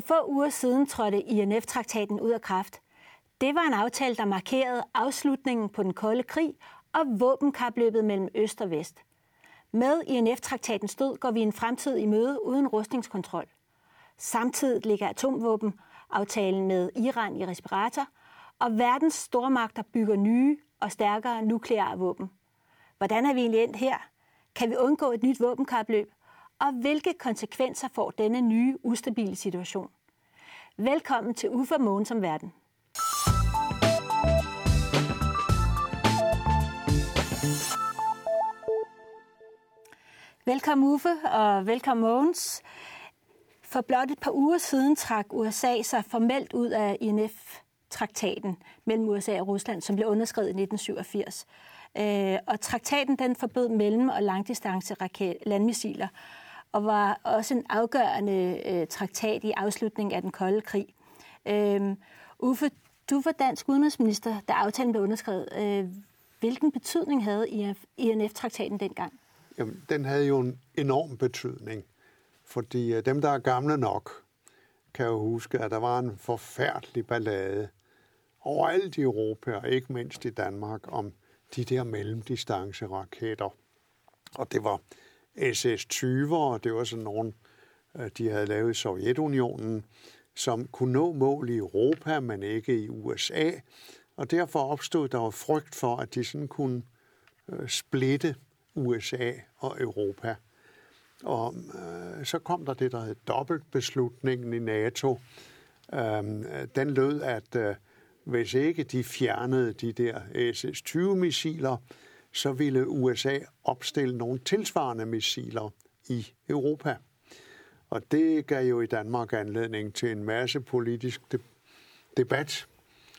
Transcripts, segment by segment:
For få uger siden trådte INF-traktaten ud af kraft. Det var en aftale, der markerede afslutningen på den kolde krig og våbenkapløbet mellem øst og vest. Med INF-traktatens død går vi en fremtid i møde uden rustningskontrol. Samtidig ligger atomvåbenaftalen med Iran i respirator, og verdens stormagter bygger nye og stærkere nukleare våben. Hvordan er vi egentlig endt her? Kan vi undgå et nyt våbenkapløb? Og hvilke konsekvenser får denne nye, ustabile situation? Velkommen til Uffe Måne som verden. Velkommen Uffe, og velkommen Mogens. For blot et par uger siden trak USA sig formelt ud af INF-traktaten mellem USA og Rusland, som blev underskrevet i 1987. Øh, og traktaten den forbød mellem- og langdistance landmissiler, og var også en afgørende øh, traktat i afslutningen af den kolde krig. Øh, Uffe, du var dansk udenrigsminister, da aftalen blev underskrevet. Øh, hvilken betydning havde INF-traktaten dengang? Jamen, den havde jo en enorm betydning, fordi øh, dem, der er gamle nok, kan jo huske, at der var en forfærdelig ballade overalt i Europa, og ikke mindst i Danmark, om de der mellemdistanceraketter. Og det var SS-20'er, det var sådan nogle, øh, de havde lavet i Sovjetunionen, som kunne nå mål i Europa, men ikke i USA. Og derfor opstod der jo frygt for, at de sådan kunne øh, splitte USA og Europa. Og øh, så kom der det, der hed dobbeltbeslutningen i NATO. Øh, den lød, at øh, hvis ikke de fjernede de der SS-20-missiler, så ville USA opstille nogle tilsvarende missiler i Europa. Og det gav jo i Danmark anledning til en masse politisk debat,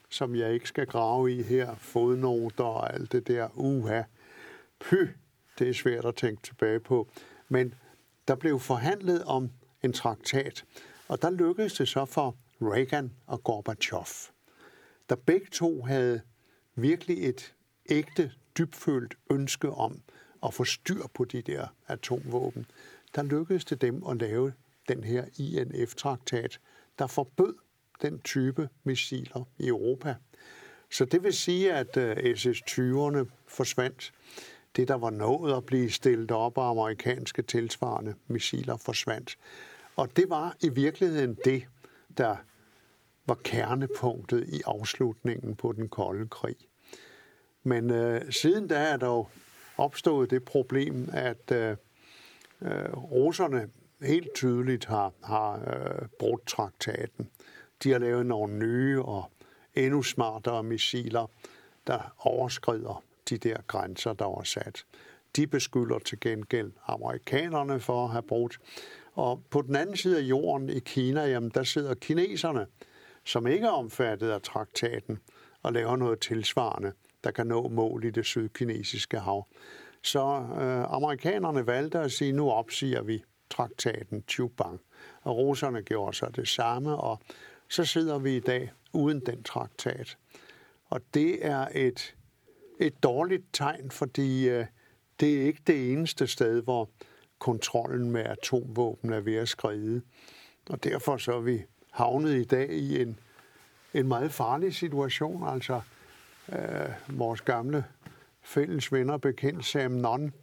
som jeg ikke skal grave i her. Fodnoter og alt det der. Uha, py, det er svært at tænke tilbage på. Men der blev forhandlet om en traktat, og der lykkedes det så for Reagan og Gorbachev, der begge to havde virkelig et ægte, dybfølt ønske om at få styr på de der atomvåben. Der lykkedes det dem at lave den her INF-traktat, der forbød den type missiler i Europa. Så det vil sige, at øh, SS-20'erne forsvandt det, der var nået at blive stillet op af amerikanske tilsvarende missiler, forsvandt. Og det var i virkeligheden det, der var kernepunktet i afslutningen på den kolde krig. Men øh, siden da er der jo opstået det problem, at øh, øh, russerne helt tydeligt har, har øh, brudt traktaten. De har lavet nogle nye og endnu smartere missiler, der overskrider de der grænser, der var sat. De beskylder til gengæld amerikanerne for at have brugt. Og på den anden side af jorden i Kina, jamen, der sidder kineserne, som ikke er omfattet af traktaten, og laver noget tilsvarende, der kan nå mål i det sydkinesiske hav. Så øh, amerikanerne valgte at sige, nu opsiger vi traktaten Chubang. Og russerne gjorde så det samme, og så sidder vi i dag uden den traktat. Og det er et et dårligt tegn, fordi øh, det er ikke det eneste sted, hvor kontrollen med atomvåben er ved at skride. Og derfor så er vi havnet i dag i en, en meget farlig situation. Altså øh, vores gamle fælles venner bekendt Sam Nunn,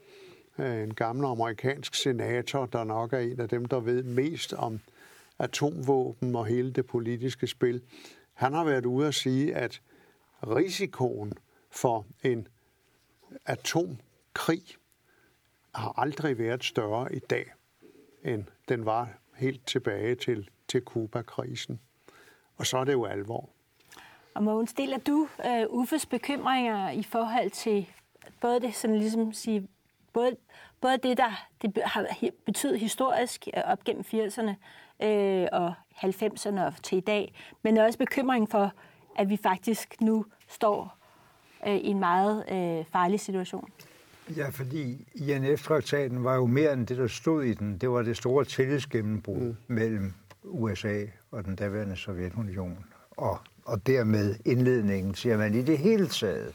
øh, en gammel amerikansk senator, der nok er en af dem, der ved mest om atomvåben og hele det politiske spil. Han har været ude at sige, at risikoen for en atomkrig har aldrig været større i dag, end den var helt tilbage til, til Kuba-krisen. Og så er det jo alvor. Og Mogens, deler du uh, Uffes bekymringer i forhold til både det, som ligesom siger, både, både det, der det har betydet historisk uh, op gennem 80'erne uh, og 90'erne og til i dag, men også bekymring for, at vi faktisk nu står øh, i en meget øh, farlig situation. Ja, fordi INF-traktaten var jo mere end det, der stod i den. Det var det store tillidsgennembrud mm. mellem USA og den daværende Sovjetunion. Og, og dermed indledningen til, at man i det hele taget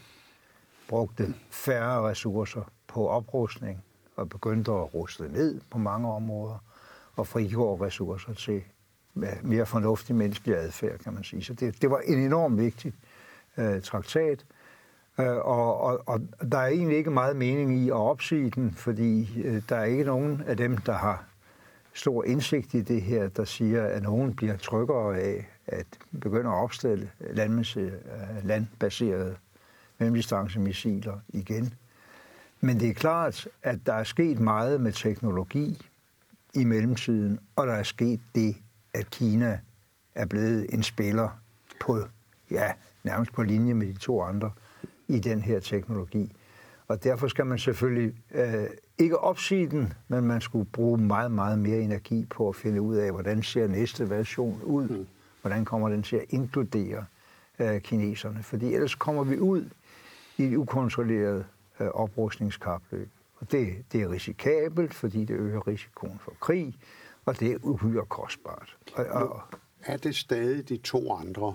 brugte færre ressourcer på oprustning og begyndte at ruste ned på mange områder og frigjorde ressourcer til mere fornuftig menneskelig adfærd, kan man sige. Så det, det var en enormt vigtig øh, traktat, øh, og, og, og der er egentlig ikke meget mening i at opsige den, fordi øh, der er ikke nogen af dem, der har stor indsigt i det her, der siger, at nogen bliver tryggere af at begynde at opstille øh, landbaserede, mellemdistancemissiler igen. Men det er klart, at der er sket meget med teknologi i mellemtiden, og der er sket det, at Kina er blevet en spiller på, ja, nærmest på linje med de to andre i den her teknologi. Og derfor skal man selvfølgelig øh, ikke opsige den, men man skulle bruge meget, meget mere energi på at finde ud af, hvordan ser næste version ud. Mm. Hvordan kommer den til at inkludere øh, kineserne? Fordi ellers kommer vi ud i et ukontrolleret øh, oprustningskapløb. Og det, det er risikabelt, fordi det øger risikoen for krig, og det er uhyre kostbart. Og, og, er det stadig de to andre,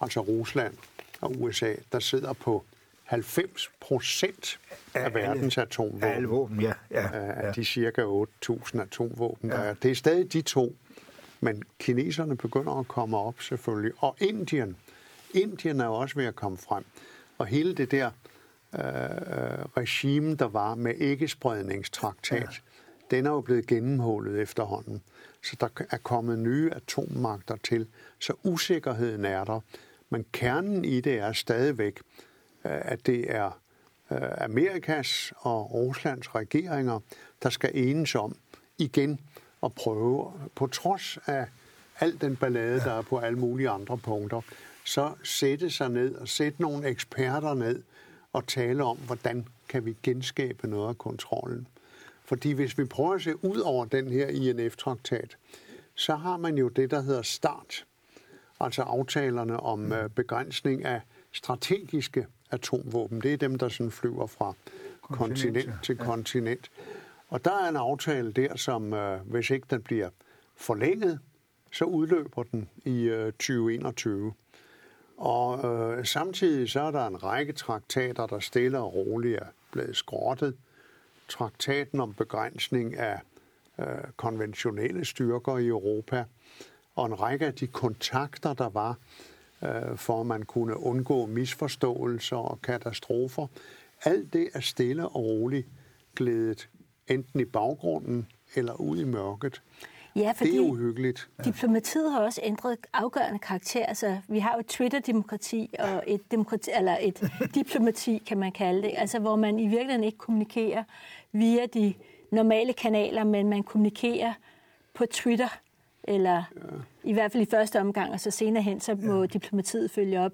altså Rusland og USA, der sidder på 90 procent af, af verdens atomvåben. Alle våben, ja. ja, ja. de cirka 8.000 atomvåben, ja. der er. Det er stadig de to. Men kineserne begynder at komme op selvfølgelig. Og Indien. Indien er også ved at komme frem. Og hele det der øh, regime, der var med ikke-spredningstraktat, ja. den er jo blevet gennemhullet efterhånden. Så der er kommet nye atommagter til. Så usikkerheden er der. Men kernen i det er stadigvæk, Øh, at det er øh, Amerikas og Ruslands regeringer, der skal enes om igen at prøve, på trods af al den ballade, der er på alle mulige andre punkter, så sætte sig ned og sætte nogle eksperter ned og tale om, hvordan kan vi genskabe noget af kontrollen. Fordi hvis vi prøver at se ud over den her INF-traktat, så har man jo det, der hedder START, altså aftalerne om øh, begrænsning af strategiske atomvåben. Det er dem, der sådan flyver fra kontinent, kontinent til ja. kontinent. Og der er en aftale der, som øh, hvis ikke den bliver forlænget, så udløber den i øh, 2021. Og øh, samtidig så er der en række traktater, der stille og roligt er blevet skrottet. Traktaten om begrænsning af øh, konventionelle styrker i Europa, og en række af de kontakter, der var for at man kunne undgå misforståelser og katastrofer. Alt det er stille og roligt glædet enten i baggrunden eller ud i mørket. Ja, fordi det er uhyggeligt. Diplomatiet har også ændret afgørende karakter. Altså, vi har jo et Twitter-demokrati og et, demokrati, eller et diplomati, kan man kalde det, altså, hvor man i virkeligheden ikke kommunikerer via de normale kanaler, men man kommunikerer på Twitter eller ja. I hvert fald i første omgang, og så senere hen, så må ja. diplomatiet følge op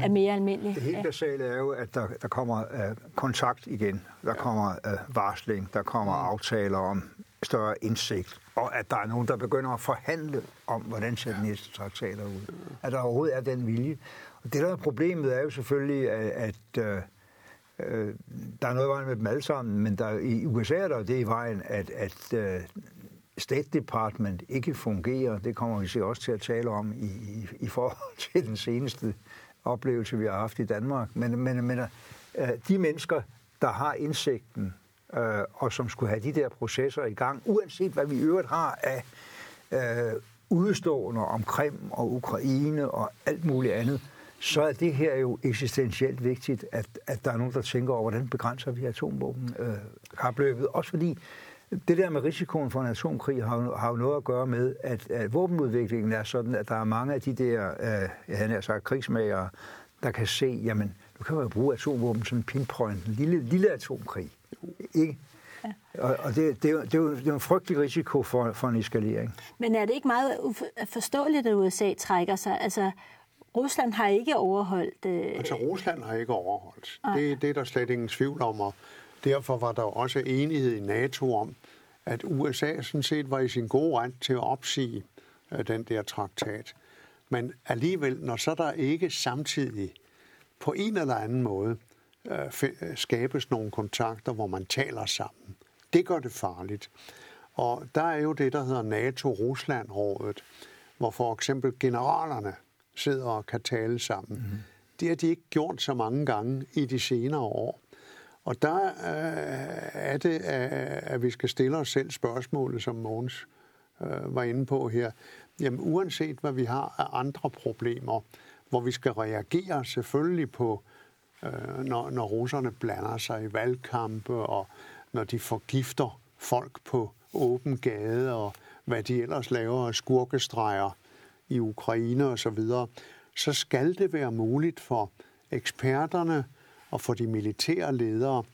er mere almindeligt. Det helt basale er jo, at der, der kommer uh, kontakt igen, der kommer uh, varsling, der kommer ja. aftaler om større indsigt, og at der er nogen, der begynder at forhandle om, hvordan ser den næste traktater ud. Ja. At der overhovedet er den vilje. Og det, der er problemet, er jo selvfølgelig, at, at uh, der er noget i vejen med dem alle sammen, men der, i USA er der det i vejen, at, at uh, State Department ikke fungerer. Det kommer vi også til at tale om i, i, i forhold til den seneste oplevelse, vi har haft i Danmark. Men, men, men øh, de mennesker, der har indsigten, øh, og som skulle have de der processer i gang, uanset hvad vi i øvrigt har af øh, udstående om Krim og Ukraine og alt muligt andet, så er det her jo eksistentielt vigtigt, at, at der er nogen, der tænker over, hvordan begrænser vi atomvåben øh, kapløbet. Også fordi det der med risikoen for en atomkrig har jo, har jo noget at gøre med, at, at våbenudviklingen er sådan, at der er mange af de der, øh, jeg har sagt, krigsmager, der kan se, jamen, nu kan man jo bruge atomvåben som pinpoint, en lille, lille atomkrig. Ikke? Ja. Og, og det, det, er jo, det, er jo, det er jo en frygtelig risiko for, for en eskalering. Men er det ikke meget forståeligt, at USA trækker sig? Altså, Rusland har ikke overholdt... Øh... Altså, Rusland har ikke overholdt. Det, det er der slet ingen tvivl om, og Derfor var der også enighed i NATO om, at USA sådan set var i sin gode ret til at opsige øh, den der traktat. Men alligevel, når så der ikke samtidig på en eller anden måde øh, øh, skabes nogle kontakter, hvor man taler sammen, det gør det farligt. Og der er jo det, der hedder NATO-Rusland-rådet, hvor for eksempel generalerne sidder og kan tale sammen. Mm. Det har de ikke gjort så mange gange i de senere år. Og der øh, er det, øh, at vi skal stille os selv spørgsmålet, som Mogens øh, var inde på her, jamen uanset hvad vi har af andre problemer, hvor vi skal reagere selvfølgelig på, øh, når, når russerne blander sig i valgkampe, og når de forgifter folk på åben gade, og hvad de ellers laver af skurkestreger i Ukraine osv., så, videre, så skal det være muligt for eksperterne og for de militære ledere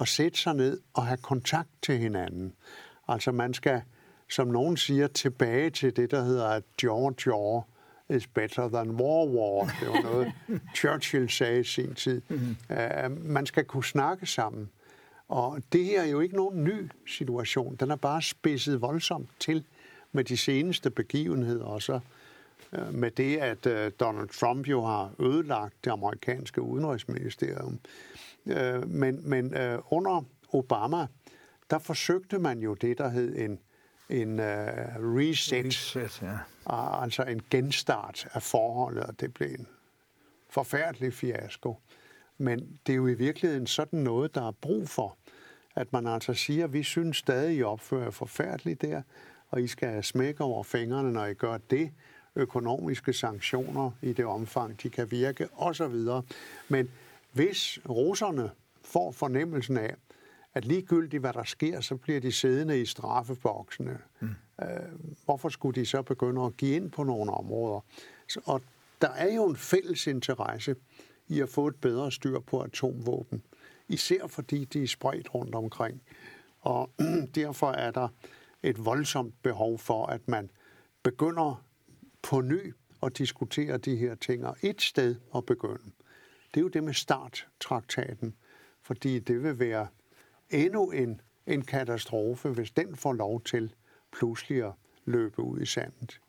at sætte sig ned og have kontakt til hinanden. Altså man skal, som nogen siger, tilbage til det, der hedder at jaw jaw is better than war war. Det var noget, Churchill sagde i sin tid. Uh, man skal kunne snakke sammen. Og det her er jo ikke nogen ny situation. Den er bare spidset voldsomt til med de seneste begivenheder, og så med det, at uh, Donald Trump jo har ødelagt det amerikanske udenrigsministerium. Uh, men men uh, under Obama, der forsøgte man jo det, der hed en, en uh, reset, Reset, ja. og altså en genstart af forholdet, og det blev en forfærdelig fiasko. Men det er jo i virkeligheden sådan noget, der er brug for. At man altså siger, at vi synes stadig, I opfører forfærdeligt der, og I skal smække over fingrene, når I gør det. Økonomiske sanktioner i det omfang, de kan virke, osv. Men hvis russerne får fornemmelsen af, at ligegyldigt hvad der sker, så bliver de siddende i straffeboksene. Mm. Øh, hvorfor skulle de så begynde at give ind på nogle områder? Så, og der er jo en fælles interesse i at få et bedre styr på atomvåben. Især fordi de er spredt rundt omkring. Og derfor er der et voldsomt behov for, at man begynder på ny at diskutere de her ting, og et sted at begynde. Det er jo det med starttraktaten, fordi det vil være endnu en, en katastrofe, hvis den får lov til pludselig at løbe ud i sandet.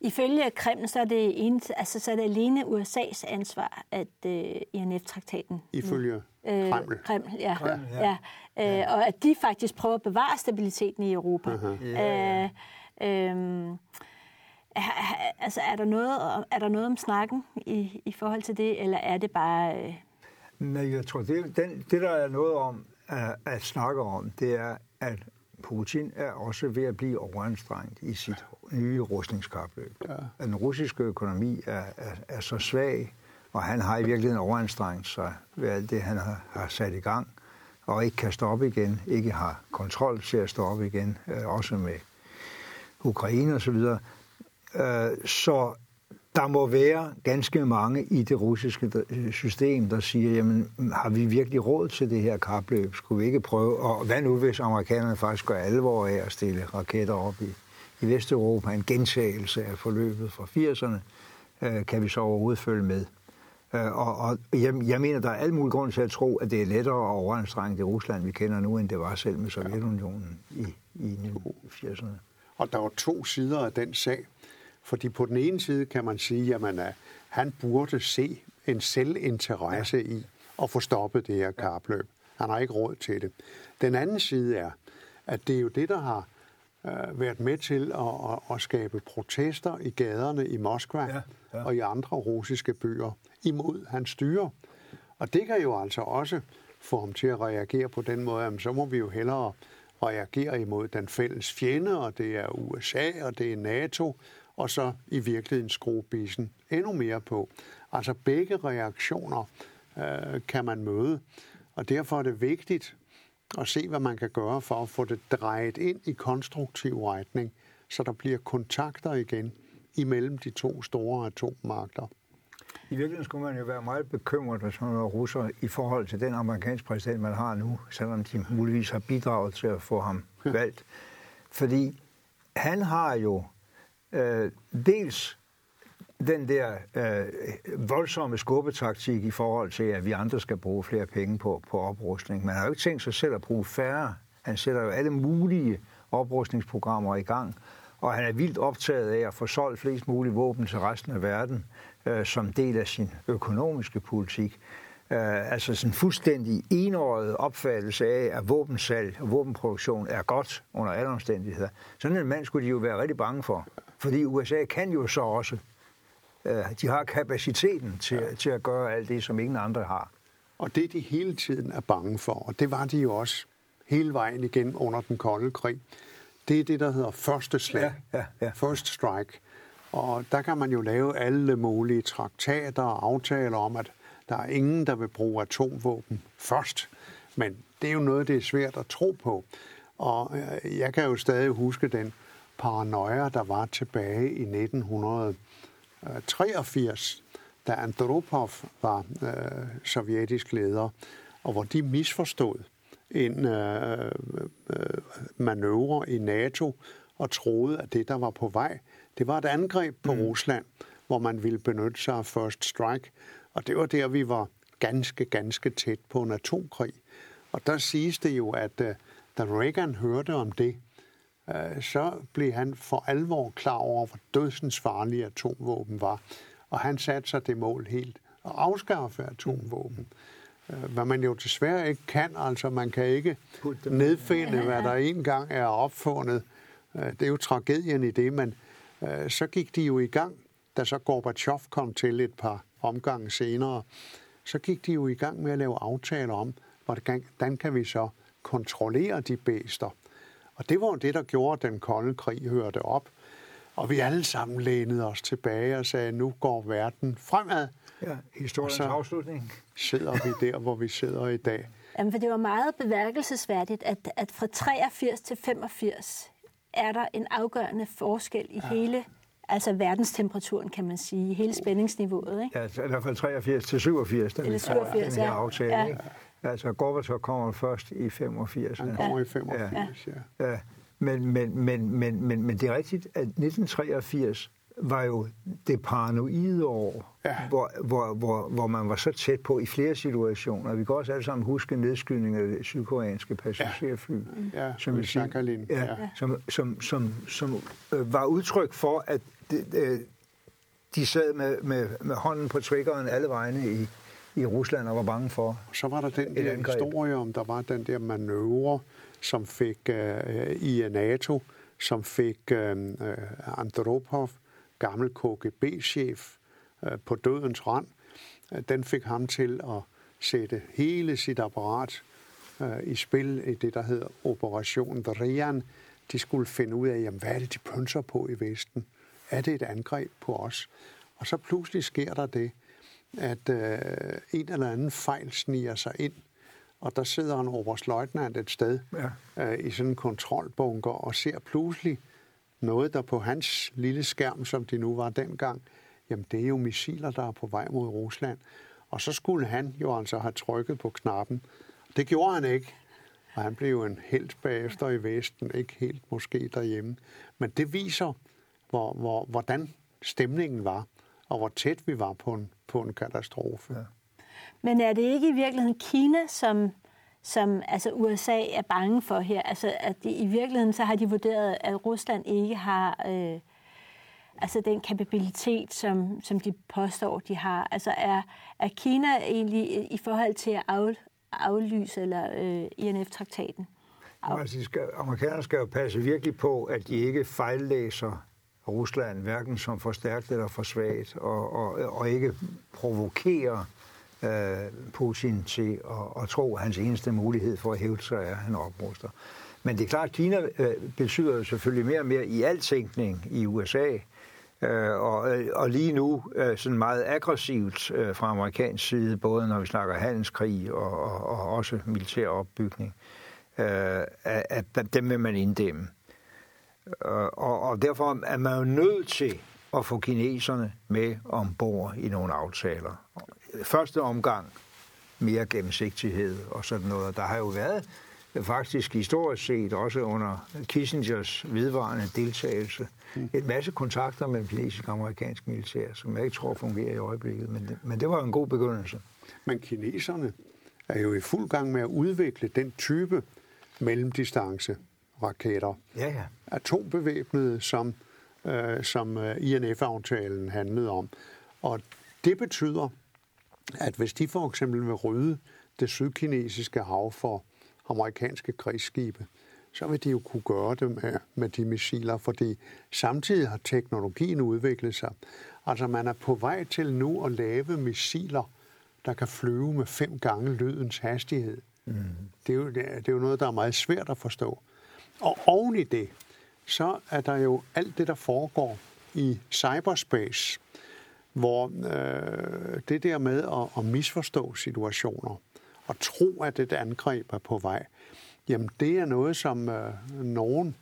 Ifølge Kreml, så er det, en, altså, så er det alene USA's ansvar, at øh, INF-traktaten... Ifølge øh, Kreml. Kreml, ja. Kreml, ja. ja. Øh, og at de faktisk prøver at bevare stabiliteten i Europa. Uh-huh. Yeah. Øh, øh, altså, er der, noget, er der noget om snakken i, i forhold til det, eller er det bare... Øh... Nej, jeg tror, det, den, det der er noget om at, at snakke om, det er, at Putin er også ved at blive overanstrengt i sit nye rustningskapløb. Ja. Den russiske økonomi er, er, er så svag, og han har i virkeligheden overanstrengt sig ved alt det, han har, har sat i gang, og ikke kan stoppe igen, ikke har kontrol til at stoppe igen, øh, også med Ukraine osv. Så, så der må være ganske mange i det russiske øh, system, der siger, jamen, har vi virkelig råd til det her kapløb? Skulle vi ikke prøve? Og hvad nu, hvis amerikanerne faktisk gør alvor af at stille raketter op i, i Vesteuropa? En gentagelse af forløbet fra 80'erne. Øh, kan vi så overhovedet følge med? Øh, og, og jeg, jeg mener, der er al mulig grund til at tro, at det er lettere at overanstrenge det Rusland, vi kender nu, end det var selv med Sovjetunionen i, i 80'erne. Og der var to sider af den sag. Fordi på den ene side kan man sige, at at han burde se en selvinteresse ja. i at få stoppet det her kapløb. Han har ikke råd til det. Den anden side er, at det er jo det, der har øh, været med til at, at, at skabe protester i gaderne i Moskva ja, ja. og i andre russiske byer imod hans styre. Og det kan jo altså også få ham til at reagere på den måde, at så må vi jo hellere reagere imod den fælles fjende, og det er USA, og det er NATO, og så i virkeligheden skrue bisen endnu mere på. Altså begge reaktioner øh, kan man møde, og derfor er det vigtigt at se, hvad man kan gøre for at få det drejet ind i konstruktiv retning, så der bliver kontakter igen imellem de to store atommagter. I virkeligheden skulle man jo være meget bekymret, hvis man var russer, i forhold til den amerikanske præsident, man har nu, selvom de muligvis har bidraget til at få ham valgt. Fordi han har jo øh, dels den der øh, voldsomme skubbetaktik i forhold til, at vi andre skal bruge flere penge på, på oprustning. Man har jo ikke tænkt sig selv at bruge færre. Han sætter jo alle mulige oprustningsprogrammer i gang, og han er vildt optaget af at få solgt flest mulige våben til resten af verden øh, som del af sin økonomiske politik. Øh, altså sådan en fuldstændig enåret opfattelse af, at våbensalg og våbenproduktion er godt under alle omstændigheder. Sådan en mand skulle de jo være rigtig bange for. Fordi USA kan jo så også. Øh, de har kapaciteten til, ja. til at gøre alt det, som ingen andre har. Og det, de hele tiden er bange for, og det var de jo også hele vejen igen under den kolde krig, det er det, der hedder første slag. Ja, ja, ja. First strike. Og der kan man jo lave alle mulige traktater og aftaler om, at der er ingen, der vil bruge atomvåben først. Men det er jo noget, det er svært at tro på. Og øh, jeg kan jo stadig huske den paranoia, der var tilbage i 1983, da Andropov var øh, sovjetisk leder, og hvor de misforstod en øh, øh, manøvre i NATO og troede, at det, der var på vej, det var et angreb på mm. Rusland, hvor man ville benytte sig af first strike. Og det var der, vi var ganske, ganske tæt på en atomkrig. Og der siges det jo, at øh, da Reagan hørte om det, øh, så blev han for alvor klar over, hvor dødsens farlige atomvåben var. Og han satte sig det mål helt at afskaffe atomvåben. Øh, hvad man jo desværre ikke kan, altså man kan ikke nedfinde, hvad der engang er opfundet. Det er jo tragedien i det, men så gik de jo i gang, da så Gorbachev kom til et par omgange senere, så gik de jo i gang med at lave aftaler om, hvordan kan vi så kontrollere de bæster. Og det var det, der gjorde, at den kolde krig hørte op. Og vi alle sammen lænede os tilbage og sagde, nu går verden fremad. Ja, historiens afslutning. sidder vi der, hvor vi sidder i dag. Jamen, for det var meget beværkelsesværdigt, at, at fra 83 til 85 er der en afgørende forskel i ja. hele altså verdenstemperaturen, kan man sige, hele spændingsniveauet. Ikke? Ja, i hvert fald 83 til 87, den, Eller 87 den her ja. aftale. Ja. Ikke? Altså, Gorbachev kommer først i 85. Han kommer i 85, ja. ja. Men, men, men, men, men, men det er rigtigt, at 1983 var jo det paranoide år, ja. hvor, hvor, hvor, hvor man var så tæt på i flere situationer. Vi kan også alle sammen huske nedskydningen af det sydkoreanske passagerfly, ja. Ja, som, ja, ja. som, som, som, som øh, var udtryk for, at det, øh, de sad med, med, med hånden på triggeren alle vegne i, i Rusland og var bange for Så var der den der angreb. historie om, der var den der manøvre, som fik øh, i NATO, som fik øh, Andropov, gammel KGB-chef, øh, på dødens rand. Den fik ham til at sætte hele sit apparat øh, i spil i det, der hedder Operation Darian. De skulle finde ud af, jamen, hvad er det, de pønser på i Vesten? Er det et angreb på os? Og så pludselig sker der det, at øh, en eller anden fejl sniger sig ind, og der sidder en oberstløjtnant et sted ja. øh, i sådan en kontrolbunker og ser pludselig noget, der på hans lille skærm, som det nu var dengang, jamen det er jo missiler, der er på vej mod Rusland. Og så skulle han jo altså have trykket på knappen. Det gjorde han ikke. Og han blev en helt bagefter i Vesten, ikke helt måske derhjemme. Men det viser, hvor, hvor, hvordan stemningen var, og hvor tæt vi var på en, på en katastrofe. Ja. Men er det ikke i virkeligheden Kina, som, som altså USA er bange for her? Altså, at de, i virkeligheden så har de vurderet, at Rusland ikke har øh, altså den kapabilitet, som, som de påstår, de har. Altså er, er Kina egentlig i forhold til at af, aflyse eller øh, INF-traktaten? Altså, skal, amerikanerne skal jo passe virkelig på, at de ikke fejllæser Rusland, hverken som for stærkt eller for svagt, og, og, og ikke provokere øh, Putin til at, at tro, at hans eneste mulighed for at hæve sig er, at han opruster. Men det er klart, at Kina øh, betyder selvfølgelig mere og mere i al tænkning i USA, øh, og, og lige nu øh, sådan meget aggressivt øh, fra amerikansk side, både når vi snakker handelskrig og, og, og også militær opbygning, øh, at, at dem vil man inddæmme. Og, og derfor er man jo nødt til at få kineserne med ombord i nogle aftaler. Første omgang mere gennemsigtighed og sådan noget. Der har jo været faktisk historisk set også under Kissingers vedvarende deltagelse en masse kontakter mellem kinesisk og amerikansk militær, som jeg ikke tror fungerer i øjeblikket, men det, men det var en god begyndelse. Men kineserne er jo i fuld gang med at udvikle den type mellemdistance raketter. Ja, ja. Atombevæbnede, som, øh, som øh, INF-aftalen handlede om. Og det betyder, at hvis de for eksempel vil rydde det sydkinesiske hav for amerikanske krigsskibe, så vil de jo kunne gøre det med, med de missiler, fordi samtidig har teknologien udviklet sig. Altså man er på vej til nu at lave missiler, der kan flyve med fem gange lydens hastighed. Mm. Det, er jo, det er jo noget, der er meget svært at forstå. Og oven i det, så er der jo alt det, der foregår i cyberspace, hvor øh, det der med at, at misforstå situationer og tro, at et angreb er på vej, jamen det er noget, som øh, nogen,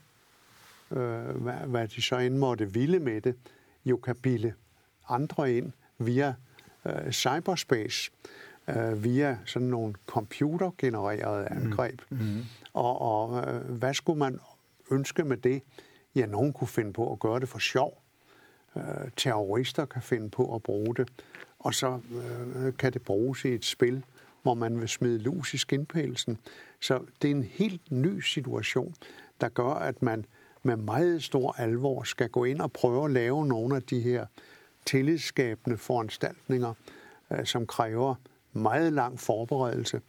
øh, hvad, hvad de så end måtte ville med det, jo kan bilde andre ind via øh, cyberspace, øh, via sådan nogle computergenererede angreb. Mm. Mm. Og, og øh, hvad skulle man ønske med det? Ja, nogen kunne finde på at gøre det for sjov. Øh, terrorister kan finde på at bruge det. Og så øh, kan det bruges i et spil, hvor man vil smide lus i skinpælsen. Så det er en helt ny situation, der gør, at man med meget stor alvor skal gå ind og prøve at lave nogle af de her tillidsskabende foranstaltninger, øh, som kræver meget lang forberedelse,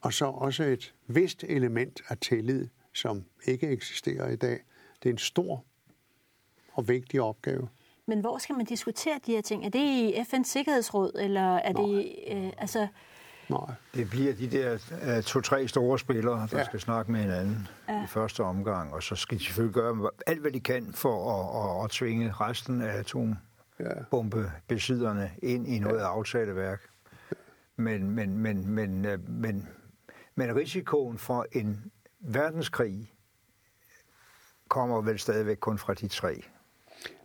og så også et vist element af tillid, som ikke eksisterer i dag. Det er en stor og vigtig opgave. Men hvor skal man diskutere de her ting? Er det i FN's Sikkerhedsråd, eller er Nej. det... Øh, altså... Nej. Det bliver de der uh, to-tre store spillere, der ja. skal snakke med hinanden ja. i første omgang, og så skal de selvfølgelig gøre alt, hvad de kan for at, at, at tvinge resten af atombombebesidderne ind i noget ja. aftaleværk. Men, men, men, men, øh, men, men risikoen for en verdenskrig kommer vel stadigvæk kun fra de tre.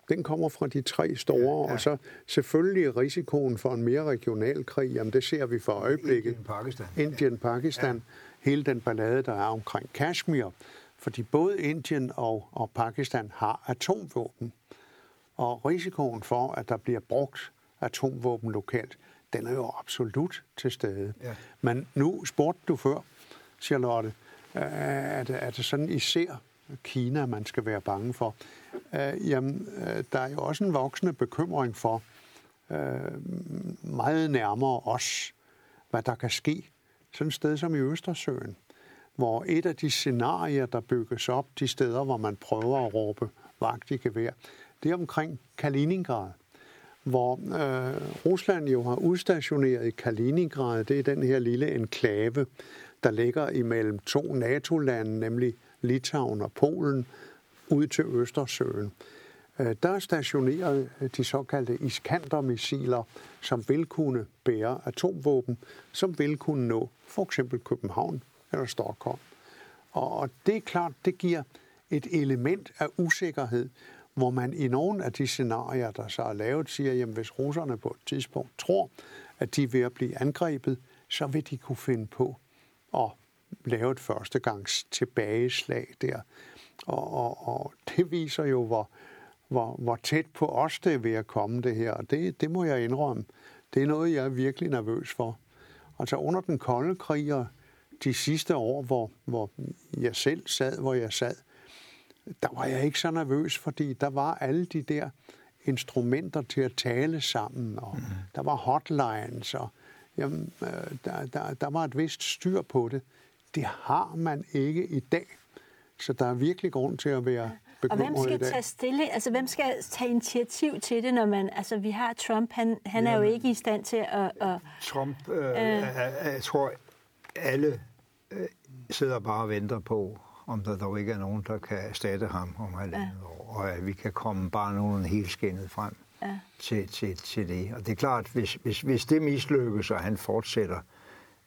Den kommer fra de tre store, ja, ja. og så selvfølgelig risikoen for en mere regional krig, jamen det ser vi for øjeblikket. Indien, Pakistan. Indien, Pakistan, ja. hele den ballade, der er omkring Kashmir. Fordi både Indien og, og Pakistan har atomvåben. Og risikoen for, at der bliver brugt atomvåben lokalt, den er jo absolut til stede. Ja. Men nu spurgte du før, Charlotte, at, at det sådan især Kina, man skal være bange for. Uh, jamen, uh, der er jo også en voksende bekymring for uh, meget nærmere os, hvad der kan ske sådan et sted som i Østersøen, hvor et af de scenarier, der bygges op, de steder, hvor man prøver at råbe vagt i gevær, det er omkring Kaliningrad hvor øh, Rusland jo har udstationeret i Kaliningrad. Det er den her lille enklave, der ligger imellem to NATO-lande, nemlig Litauen og Polen, ud til Østersøen. Øh, der er stationeret de såkaldte Iskander-missiler, som vil kunne bære atomvåben, som vil kunne nå for eksempel København eller Stockholm. Og det er klart, det giver et element af usikkerhed, hvor man i nogle af de scenarier, der så er lavet, siger, at hvis russerne på et tidspunkt tror, at de er ved at blive angrebet, så vil de kunne finde på at lave et førstegangs tilbageslag der. Og, og, og det viser jo, hvor, hvor, hvor tæt på os det er ved at komme det her. Og det, det må jeg indrømme. Det er noget, jeg er virkelig nervøs for. Altså under den kolde krig og de sidste år, hvor, hvor jeg selv sad, hvor jeg sad, der var jeg ikke så nervøs, fordi der var alle de der instrumenter til at tale sammen, og mm. der var hotlines, og jamen, øh, der, der, der var et vist styr på det. Det har man ikke i dag. Så der er virkelig grund til at være og hvem skal tage stille, altså hvem skal tage initiativ til det, når man, altså vi har Trump, han, han er jo ikke i stand til at... at Trump, øh, øh, jeg tror alle øh, sidder bare og venter på, om der dog ikke er nogen, der kan erstatte ham om halvandet ja. år, og at vi kan komme bare nogen helt skændet frem ja. til, til, til det. Og det er klart, hvis, hvis, hvis det mislykkes, og han fortsætter,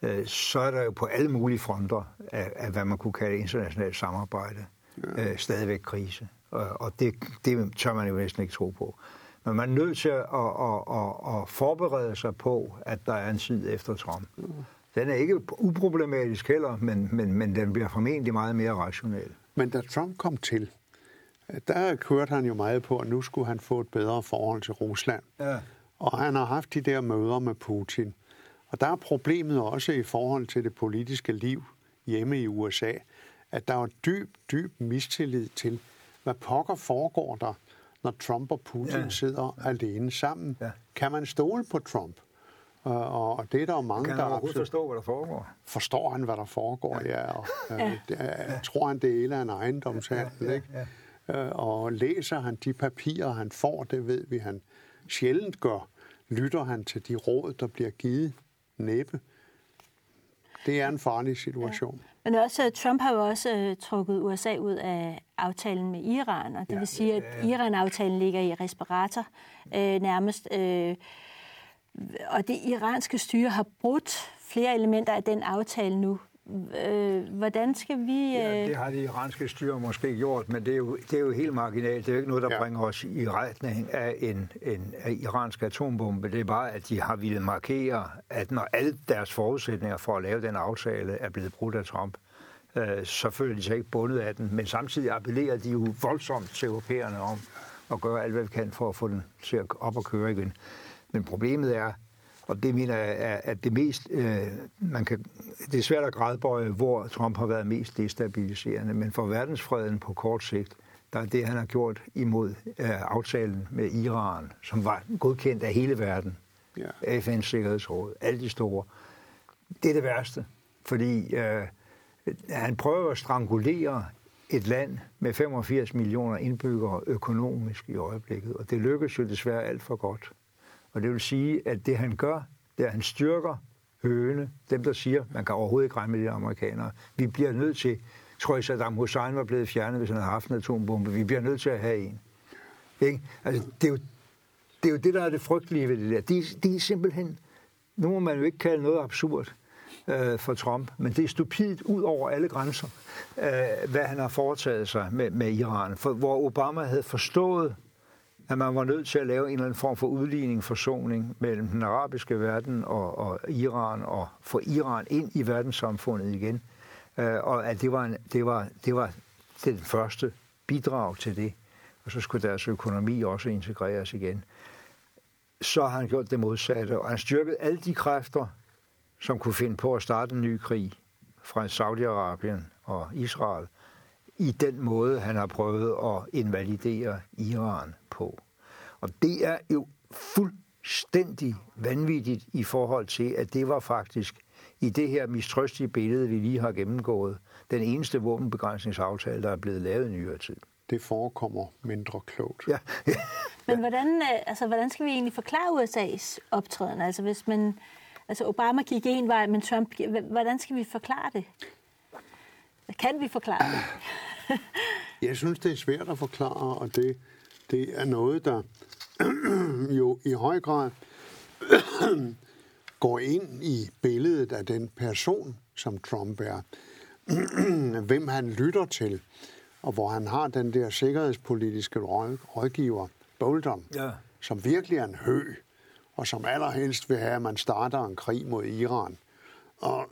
øh, så er der jo på alle mulige fronter af, af hvad man kunne kalde internationalt samarbejde ja. øh, stadigvæk krise. Og, og det, det tør man jo næsten ikke tro på. Men man er nødt til at, at, at, at forberede sig på, at der er en tid efter Trump. Ja. Den er ikke uproblematisk heller, men, men, men den bliver formentlig meget mere rationel. Men da Trump kom til, der kørte han jo meget på, at nu skulle han få et bedre forhold til Rusland. Ja. Og han har haft de der møder med Putin. Og der er problemet også i forhold til det politiske liv hjemme i USA, at der er dyb, dyb mistillid til, hvad pokker foregår der, når Trump og Putin ja. sidder ja. alene sammen. Ja. Kan man stole på Trump? Og, og det er der jo mange, kan der... Kan han forstå, hvad der foregår? Forstår han, hvad der foregår, ja. ja. Og, ja. Øh, det, ja. tror han, det er en ejendomshandel, ja, ja, ikke? Ja. Øh, og læser han de papirer, han får, det ved vi, han sjældent gør. Lytter han til de råd, der bliver givet næppe. Det er en farlig situation. Men også, Trump har jo også uh, trukket USA ud af aftalen med Iran, og det ja, vil sige, at Iran-aftalen ligger i respirator uh, nærmest. Uh, og det iranske styre har brudt flere elementer af den aftale nu. Øh, hvordan skal vi... Øh... Ja, det har det iranske styre måske gjort, men det er jo, det er jo helt marginalt. Det er jo ikke noget, der ja. bringer os i retning af en, en af iransk atombombe. Det er bare, at de har ville markere, at når alle deres forudsætninger for at lave den aftale er blevet brudt af Trump, øh, så føler de sig ikke bundet af den. Men samtidig appellerer de jo voldsomt til europæerne om at gøre alt, hvad vi kan for at få den til at op og køre igen. Men problemet er, og det mener jeg er, at det mest, øh, man kan, det er svært at grædbøje, hvor Trump har været mest destabiliserende, men for verdensfreden på kort sigt, der er det, han har gjort imod øh, aftalen med Iran, som var godkendt af hele verden, ja. FN's Sikkerhedsråd, alle de store. Det er det værste, fordi øh, han prøver at strangulere et land med 85 millioner indbyggere økonomisk i øjeblikket, og det lykkes jo desværre alt for godt. Og det vil sige, at det han gør, det er, at han styrker høne, dem der siger, man kan overhovedet ikke regne med de amerikanere. Vi bliver nødt til, tror jeg, Saddam Hussein var blevet fjernet, hvis han havde haft en atombombe. Vi bliver nødt til at have en. Ikke? Altså, det, er jo, det er jo det, der er det frygtelige ved det der. De, de er simpelthen, nu må man jo ikke kalde noget absurd øh, for Trump, men det er stupidt ud over alle grænser, øh, hvad han har foretaget sig med, med Iran. For hvor Obama havde forstået at man var nødt til at lave en eller anden form for udligning, forsoning mellem den arabiske verden og, og Iran, og få Iran ind i verdenssamfundet igen. Øh, og at det var, en, det, var, det var den første bidrag til det. Og så skulle deres økonomi også integreres igen. Så har han gjort det modsatte, og han styrket alle de kræfter, som kunne finde på at starte en ny krig fra Saudi-Arabien og Israel, i den måde, han har prøvet at invalidere Iran på. Og det er jo fuldstændig vanvittigt i forhold til, at det var faktisk i det her mistrøstige billede, vi lige har gennemgået, den eneste våbenbegrænsningsaftale, der er blevet lavet i nyere tid. Det forekommer mindre klogt. Ja. Men hvordan, øh, altså, hvordan skal vi egentlig forklare USA's optræden? Altså, hvis man, altså Obama gik en vej, men Trump, hvordan skal vi forklare det? Kan vi forklare det? Jeg synes, det er svært at forklare, og det, det er noget, der jo i høj grad går ind i billedet af den person, som Trump er. Hvem han lytter til, og hvor han har den der sikkerhedspolitiske rådgiver, Bolton, ja. som virkelig er en hø, og som allerhelst vil have, at man starter en krig mod Iran. Og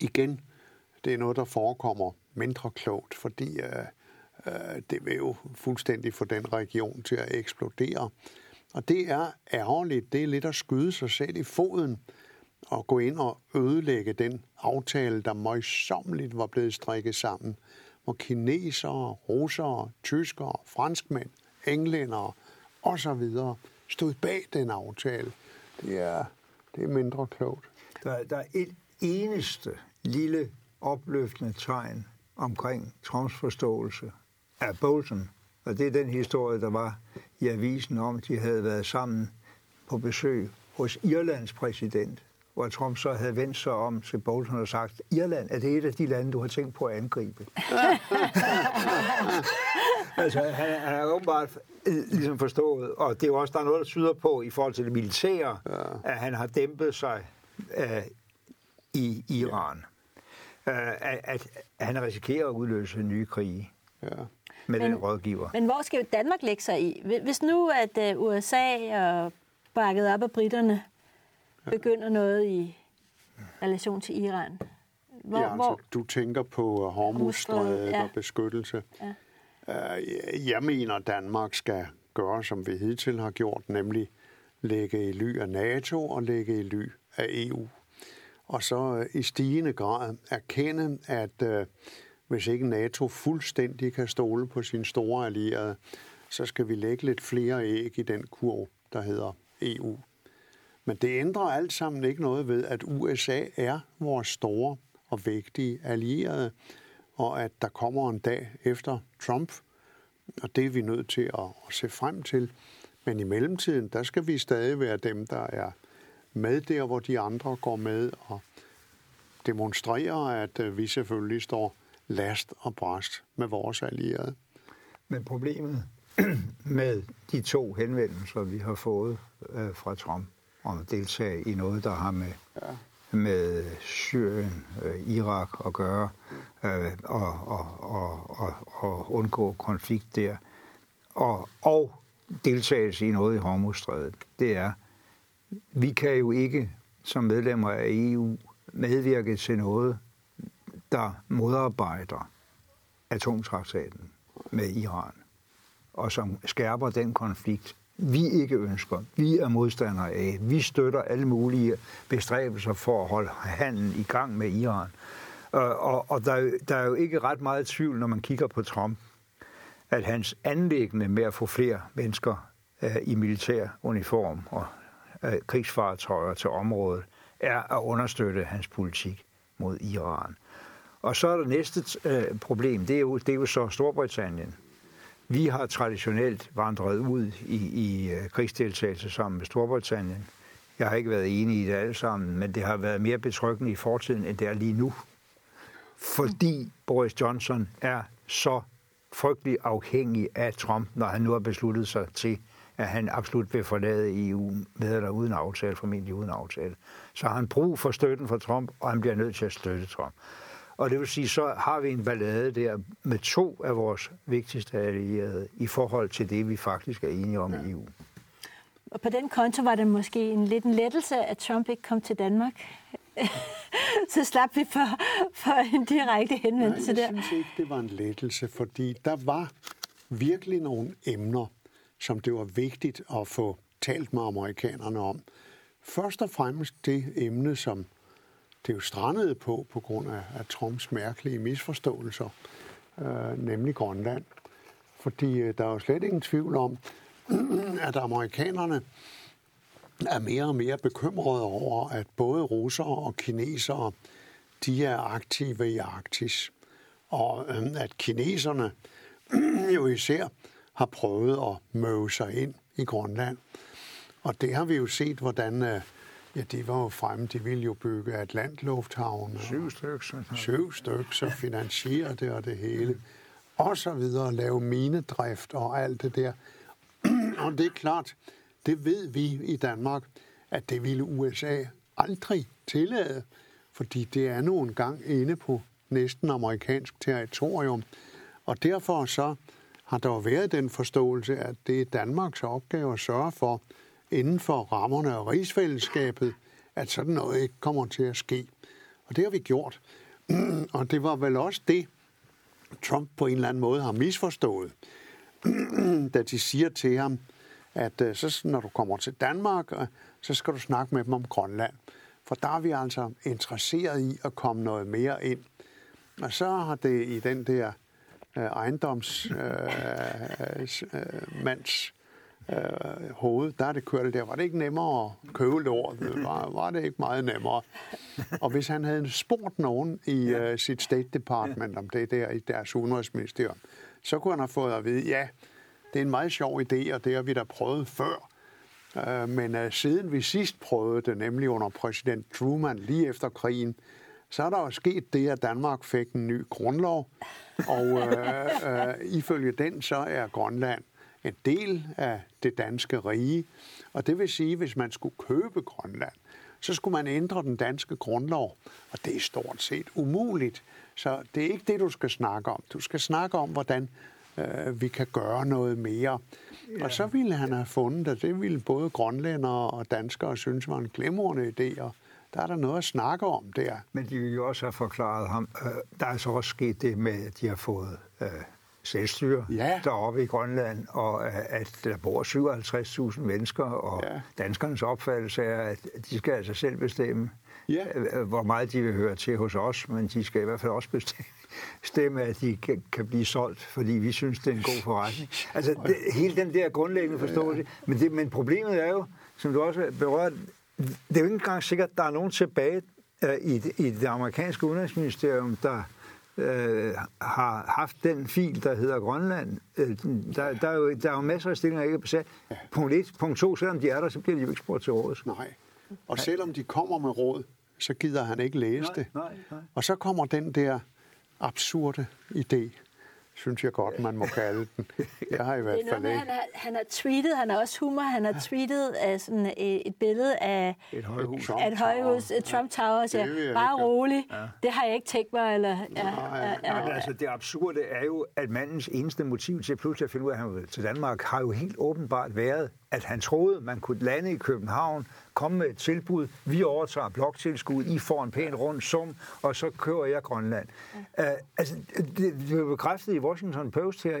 igen, det er noget, der forekommer mindre klogt, fordi øh, øh, det vil jo fuldstændig få den region til at eksplodere. Og det er ærgerligt. Det er lidt at skyde sig selv i foden og gå ind og ødelægge den aftale, der møjsommeligt var blevet strikket sammen, hvor kinesere, russere, tyskere, franskmænd, englændere osv. stod bag den aftale. Det er, det er mindre klogt. Der, der er et eneste lille opløftende tegn omkring Trumps forståelse af Bolton. Og det er den historie, der var i avisen om, at de havde været sammen på besøg hos Irlands præsident, hvor Trump så havde vendt sig om til Bolton og sagt, Irland, er det et af de lande, du har tænkt på at angribe? altså, han, han er åbenbart øh, ligesom forstået, og det er jo også, der er noget, der tyder på i forhold til det militære, ja. at han har dæmpet sig uh, i Iran at, at han risikerer at udløse nye krige. Ja. Med men, den rådgiver. Men hvor skal Danmark lægge sig i? Hvis nu, at øh, USA og bakket op af britterne begynder noget i relation til Iran, hvor, ja, altså, hvor... du tænker på uh, Hormuzstrædet ja. og beskyttelse. Ja. Jeg mener, at Danmark skal gøre, som vi hidtil har gjort, nemlig lægge i ly af NATO og lægge i ly af EU og så øh, i stigende grad erkende, at øh, hvis ikke NATO fuldstændig kan stole på sine store allierede, så skal vi lægge lidt flere æg i den kurv, der hedder EU. Men det ændrer alt sammen ikke noget ved, at USA er vores store og vigtige allierede, og at der kommer en dag efter Trump, og det er vi nødt til at, at se frem til. Men i mellemtiden, der skal vi stadig være dem, der er med der, hvor de andre går med, og demonstrere, at øh, vi selvfølgelig står last og bræst med vores allierede. Men problemet med de to henvendelser, vi har fået øh, fra Trump om at deltage i noget, der har med, ja. med Syrien, øh, Irak at gøre, øh, og, og, og, og, og undgå konflikt der, og, og deltagelse i noget i Hormuzstrædet, det er, vi kan jo ikke som medlemmer af EU medvirke til noget, der modarbejder atomtraktaten med Iran, og som skærper den konflikt, vi ikke ønsker. Vi er modstandere af. Vi støtter alle mulige bestræbelser for at holde handlen i gang med Iran. Og, og, der, der er jo ikke ret meget tvivl, når man kigger på Trump, at hans anlæggende med at få flere mennesker øh, i militær uniform og uh, krigsfartøjer til området, er at understøtte hans politik mod Iran. Og så er der næste øh, problem, det er, jo, det er jo så Storbritannien. Vi har traditionelt vandret ud i, i øh, krigsdeltagelse sammen med Storbritannien. Jeg har ikke været enig i det alle sammen, men det har været mere betryggende i fortiden, end det er lige nu. Fordi Boris Johnson er så frygtelig afhængig af Trump, når han nu har besluttet sig til, at han absolut vil forlade EU med eller uden aftale, formentlig uden aftale. Så har han brug for støtten fra Trump, og han bliver nødt til at støtte Trump. Og det vil sige, så har vi en ballade der med to af vores vigtigste allierede i forhold til det, vi faktisk er enige om i EU. Og på den konto var det måske en lidt en lettelse, at Trump ikke kom til Danmark. så slap vi for, for en direkte henvendelse Nej, jeg der. synes ikke, det var en lettelse, fordi der var virkelig nogle emner, som det var vigtigt at få talt med amerikanerne om. Først og fremmest det emne, som det jo strandede på, på grund af, af Trumps mærkelige misforståelser, øh, nemlig Grønland. Fordi øh, der er jo slet ingen tvivl om, at amerikanerne er mere og mere bekymrede over, at både russere og kinesere, de er aktive i Arktis. Og øh, at kineserne jo især har prøvet at møve sig ind i Grønland. Og det har vi jo set, hvordan øh, ja, de var jo fremme. De ville jo bygge Atlantlufthavn. Syv stykker. Syv stykker, så finansiere det og det hele. Og så videre, lave minedrift og alt det der. og det er klart, det ved vi i Danmark, at det ville USA aldrig tillade, fordi det er nu engang inde på næsten amerikansk territorium. Og derfor så har der jo været den forståelse, at det er Danmarks opgave at sørge for, inden for rammerne af rigsfællesskabet, at sådan noget ikke kommer til at ske. Og det har vi gjort. Og det var vel også det, Trump på en eller anden måde har misforstået, da de siger til ham, at øh, så når du kommer til Danmark, øh, så skal du snakke med dem om Grønland. For der er vi altså interesseret i at komme noget mere ind. Og så har det i den der øh, ejendomsmands øh, øh, mands, øh, hoved, der er det kørt der. Var det ikke nemmere at købe lort? Var, var det ikke meget nemmere? Og hvis han havde spurgt nogen i øh, sit State Department om det der i deres udenrigsministerium, så kunne han have fået at vide, ja, det er en meget sjov idé, og det har vi da prøvet før. Øh, men øh, siden vi sidst prøvede det, nemlig under præsident Truman lige efter krigen, så er der jo sket det, at Danmark fik en ny grundlov, og øh, øh, ifølge den så er Grønland en del af det danske rige. Og det vil sige, at hvis man skulle købe Grønland, så skulle man ændre den danske grundlov. Og det er stort set umuligt. Så det er ikke det, du skal snakke om. Du skal snakke om, hvordan øh, vi kan gøre noget mere. Ja. Og så ville han have fundet, at det ville både grønlændere og danskere synes var en glemrende idé, og der er der noget at snakke om der. Men de vil jo også have forklaret ham, øh, der er så også sket det med, at de har fået øh, selvstyre Ja. deroppe i Grønland, og øh, at der bor 57.000 mennesker, og Ja. danskernes opfattelse er, at de skal altså selv bestemme, Ja. øh, hvor meget de vil høre til hos os, men de skal i hvert fald også bestemme, at de kan, blive solgt, fordi vi synes, det er en god forretning. Altså, det, hele den der grundlæggende forståelse. Men, det, men problemet er jo, som du også berørt, det er jo ikke engang sikkert, at der er nogen tilbage øh, i, det- i det amerikanske udenrigsministerium, der øh, har haft den fil, der hedder Grønland. Øh, der, der, er jo, der er jo masser af stillinger, ikke er besat. Punkt 1. Punkt 2. Selvom de er der, så bliver de jo ikke spurgt til rådet. Nej. Og selvom de kommer med råd, så gider han ikke læse Nej, det. nej, nej. Og så kommer den der absurde idé, synes jeg godt, man må kalde den. Jeg har i hvert er fald ikke. han har, han har tweetet, han har også humor, han har tweetet af sådan et, et billede af, Et højhus. Trump et højhus, et Trump Tower, jeg bare ikke. rolig, det har jeg ikke tænkt mig, eller... Ja, ja, ja, Nej, men altså, det absurde er jo, at mandens eneste motiv til pludselig at finde ud af, at han vil til Danmark, har jo helt åbenbart været, at han troede, man kunne lande i København, komme med et tilbud, vi overtager bloktilskud, I får en pæn rund sum, og så kører jeg Grønland. Uh, altså, det, det blev bekræftet i Washington Post her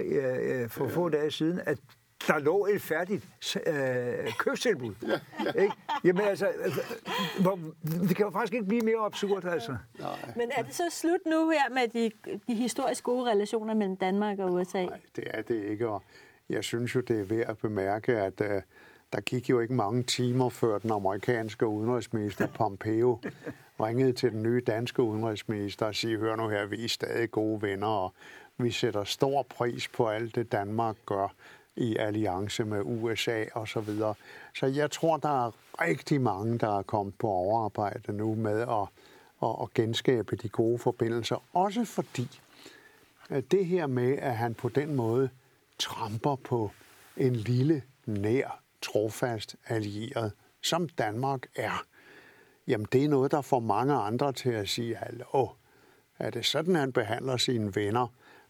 uh, for få dage siden, at der lå et færdigt øh, købstilbud. Ikke? Jamen altså, hvor, det kan jo faktisk ikke blive mere absurd, altså. Men er det så slut nu her med de, de historisk gode relationer mellem Danmark og USA? Nej, det er det ikke, og jeg synes jo, det er værd at bemærke, at uh, der gik jo ikke mange timer før den amerikanske udenrigsminister Pompeo ringede til den nye danske udenrigsminister og sagde, hør nu her, vi er stadig gode venner, og vi sætter stor pris på alt det, Danmark gør i alliance med USA og så videre. Så jeg tror, der er rigtig mange, der er kommet på overarbejde nu med at, at, at genskabe de gode forbindelser. Også fordi, at det her med, at han på den måde tramper på en lille, nær, trofast allieret, som Danmark er, jamen det er noget, der får mange andre til at sige, hallo, er det sådan, han behandler sine venner,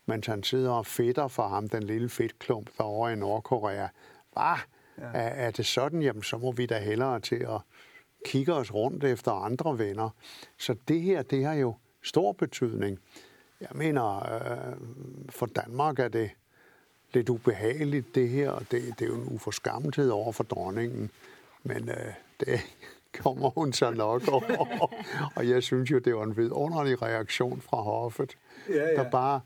mens han sidder og fedter for ham, den lille fedtklump derovre i Nordkorea? Hvad? Ja. Er, er det sådan, jamen så må vi da hellere til at kigge os rundt efter andre venner. Så det her, det har jo stor betydning. Jeg mener, øh, for Danmark er det lidt ubehageligt, det her, og det, det er jo en uforskammethed over for dronningen, men øh, det kommer hun så nok over. og jeg synes jo, det var en vidunderlig reaktion fra hoffet, Ja, ja. der bare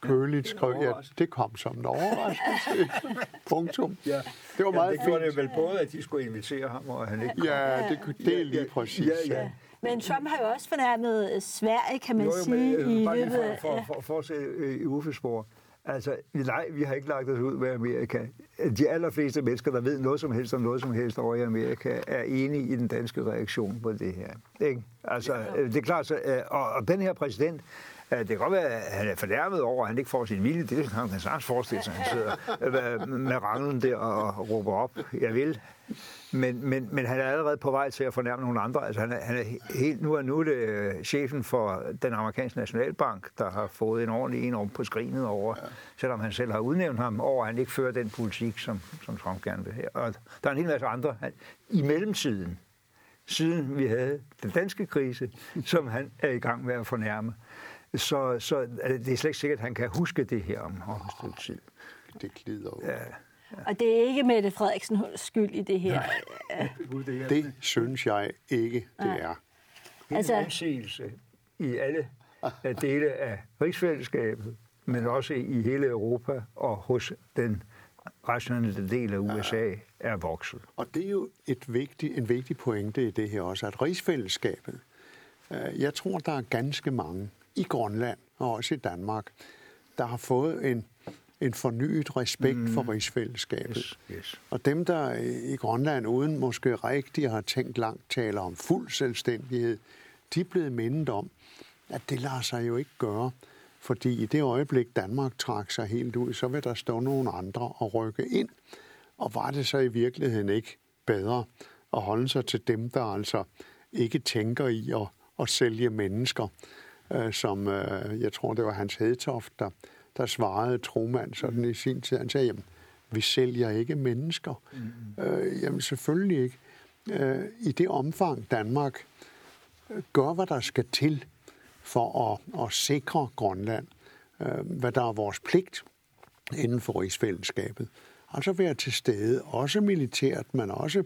køligt skrev, ja, det kom som en overraskelse. Punktum. Ja. Det var meget det gjorde det vel både, at de skulle invitere ham, og han ikke kom. Ja, det, det er lige præcis. Ja, ja. Men Trump har jo også fornærmet øh, Sverige, kan man Jo, jo, sige, men, øh, i bare lige for, for, for, for, fortsætte øh, i Uffes spor. Altså, nej, vi har ikke lagt os ud med Amerika. De allerfleste mennesker, der ved noget som helst om noget som helst over i Amerika, er enige i den danske reaktion på det her. Ikke? Altså, øh, det er klart, så, øh, og, og den her præsident, det kan godt være, at han er fornærmet over, at han ikke får sin vilje. Det kan han sagtens forestille sig. Han sidder øh, med ranglen der og råber op, jeg vil. Men, men, men han er allerede på vej til at fornærme nogle andre. Altså, han er, han er helt, nu, er, nu er det øh, chefen for den amerikanske nationalbank, der har fået en ordentlig en om på skrinet over, ja. selvom han selv har udnævnt ham over, at han ikke fører den politik, som, som Trump gerne vil have. Og der er en hel masse andre. Han, I mellemtiden, siden vi havde den danske krise, som han er i gang med at fornærme, så, så er det er slet ikke sikkert, at han kan huske det her om, om et stykke tid. Det glider jo. Ja. Og det er ikke Mette Frederiksens skyld i det her. Det synes jeg ikke, det er. Altså- Altså, anseelse i alle dele af rigsfællesskabet, men også i hele Europa og hos den rationelle del af USA er vokset. Og det er jo et vigtigt, en vigtig pointe i det her også, at rigsfællesskabet, øh, jeg tror, der er ganske mange i Grønland og også i Danmark, der har fået en, en fornyet respekt mm. for rigsfællesskabet. Yes, yes. Og dem, der i Grønland uden måske rigtig har tænkt langt, taler om fuld selvstændighed, de er blevet mindet om, at det lader sig jo ikke gøre. Fordi i det øjeblik, Danmark trak sig helt ud, så vil der stå nogle andre og rykke ind. Og var det så i virkeligheden ikke bedre at holde sig til dem, der altså ikke tænker i at, at sælge mennesker, øh, som øh, jeg tror, det var Hans Hedtoft, der, der svarede Truman sådan i sin tid. Han sagde, jamen, vi sælger ikke mennesker. Mm. Øh, jamen, selvfølgelig ikke. Øh, I det omfang, Danmark øh, gør, hvad der skal til for at, at sikre Grønland, øh, hvad der er vores pligt inden for rigsfællesskabet. Altså være til stede, også militært, men også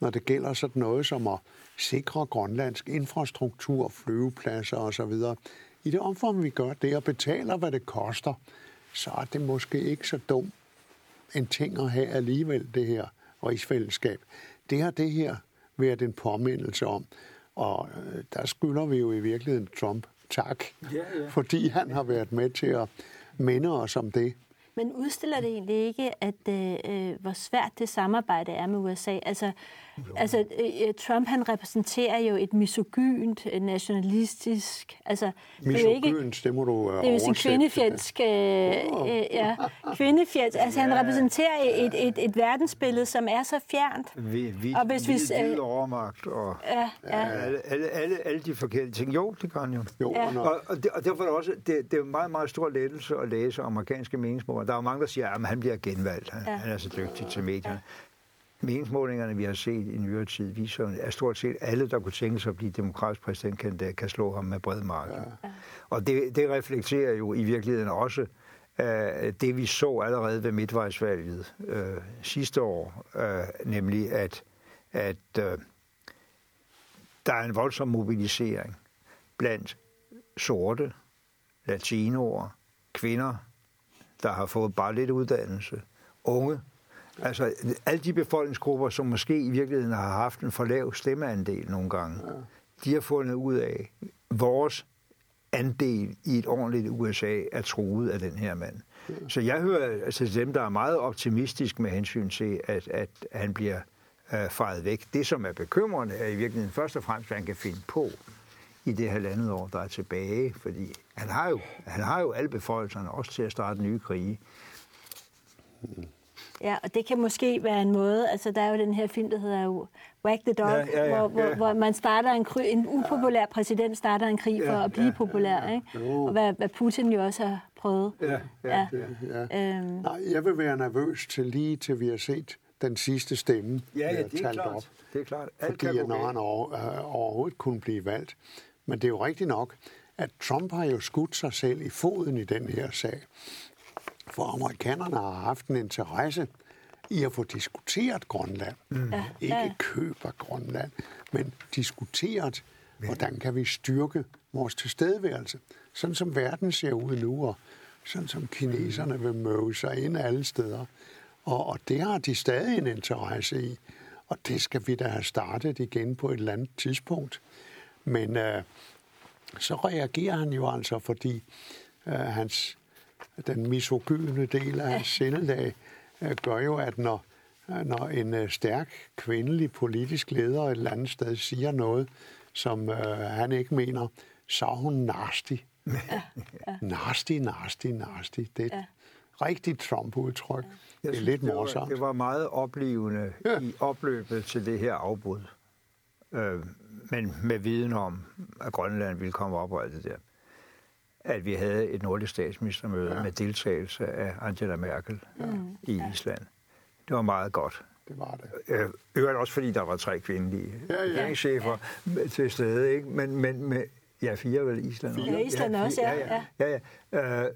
når det gælder sådan noget som at sikre grønlandsk infrastruktur, flyvepladser osv. I det omfang, vi gør det og betaler, hvad det koster, så er det måske ikke så dumt en ting at have alligevel, det her rigsfællesskab. Det har det her været en påmindelse om. Og øh, der skylder vi jo i virkeligheden Trump tak, Ja, ja. fordi han har været med til at minde os om det. Men udstiller det egentlig ikke, at øh, hvor svært det samarbejde er med USA? Altså, altså øh, Trump han repræsenterer jo et misogynt, nationalistisk... Altså, Misogynt, det, er ikke, det må du Det er jo sin kvindefjendsk... Øh, øh, ja, kvindefjendsk. Altså, han repræsenterer et, et, et verdensbillede, som er så fjernt. Vi, vi, og hvis vi... Vild overmagt og ja, ja. Alle, alle, alle, alle de forkerte ting. Jo, det kan han jo. jo ja. og, og, det, og derfor er det også... Det, det er meget, meget stor lettelse at læse amerikanske meningsmål. Der er jo mange, der siger, at han bliver genvalgt. Han, ja. han er så dygtig til medierne. Ja. Meningsmålingerne, vi har set i nyere tid, viser, at stort set alle, der kunne tænke sig at blive demokratisk præsidentkandidat, kan slå ham med bred marken. Ja. Og det, det reflekterer jo i virkeligheden også uh, det, vi så allerede ved midtvejsvalget uh, sidste år, uh, nemlig at, at uh, der er en voldsom mobilisering blandt sorte, latinoer, kvinder, der har fået bare lidt uddannelse, unge, Altså, alle de befolkningsgrupper, som måske i virkeligheden har haft en for lav stemmeandel nogle gange, ja. de har fundet ud af, vores andel i et ordentligt USA er truet af den her mand. Ja. Så jeg hører altså, til dem, der er meget optimistisk med hensyn til, at, at han bliver øh, fejret væk. Det, som er bekymrende, er i virkeligheden først og fremmest, hvad han kan finde på i det halvandet år, der er tilbage. Fordi han har jo, han har jo alle befolkningerne også til at starte nye krige. Mm. Ja, og det kan måske være en måde, altså der er jo den her film, der hedder Whack the Dog, ja, ja, ja, hvor, ja. hvor man starter en, krig, en upopulær præsident starter en krig for ja, at blive ja, populær, ja, ikke? Og hvad, hvad Putin jo også har prøvet. Ja, ja, ja. ja. Øhm. Nej, jeg vil være nervøs til lige til vi har set den sidste stemme ja, ja, det er klart. Op, det er klart. Alt fordi når han over, øh, overhovedet kunne blive valgt. Men det er jo rigtigt nok, at Trump har jo skudt sig selv i foden i den her sag. For amerikanerne har haft en interesse i at få diskuteret Grønland. Mm. Ja, Ikke ja. køber Grønland, men diskuteret, hvordan kan vi styrke vores tilstedeværelse. Sådan som verden ser ud nu, og sådan som kineserne vil møde sig ind alle steder. Og, og det har de stadig en interesse i. Og det skal vi da have startet igen på et eller andet tidspunkt. Men øh, så reagerer han jo altså, fordi øh, hans den misogyne del af sindelag øh, gør jo, at når, øh, når en øh, stærk kvindelig politisk leder et eller andet sted siger noget, som øh, han ikke mener, så er hun nasty. Ja, ja. nasty, nasty, nasty. Det er et ja. rigtigt Trump-udtryk. Ja. Det er lidt morsomt. Det var, det var meget oplevende ja. i opløbet til det her afbrud. Øh, men med viden om, at Grønland ville komme op og alt det der at vi havde et nordisk statsministermøde ja. med deltagelse af Angela Merkel ja. i ja. Island. Det var meget godt. Det var det. Øh, øvrigt også fordi der var tre kvindelige ja, ja. regeringschefer ja. til stede, ikke? Men, men med, ja, fire vel Island. Fire. Ja, Island ja, også, ja. ja, ja. ja, ja. Øh,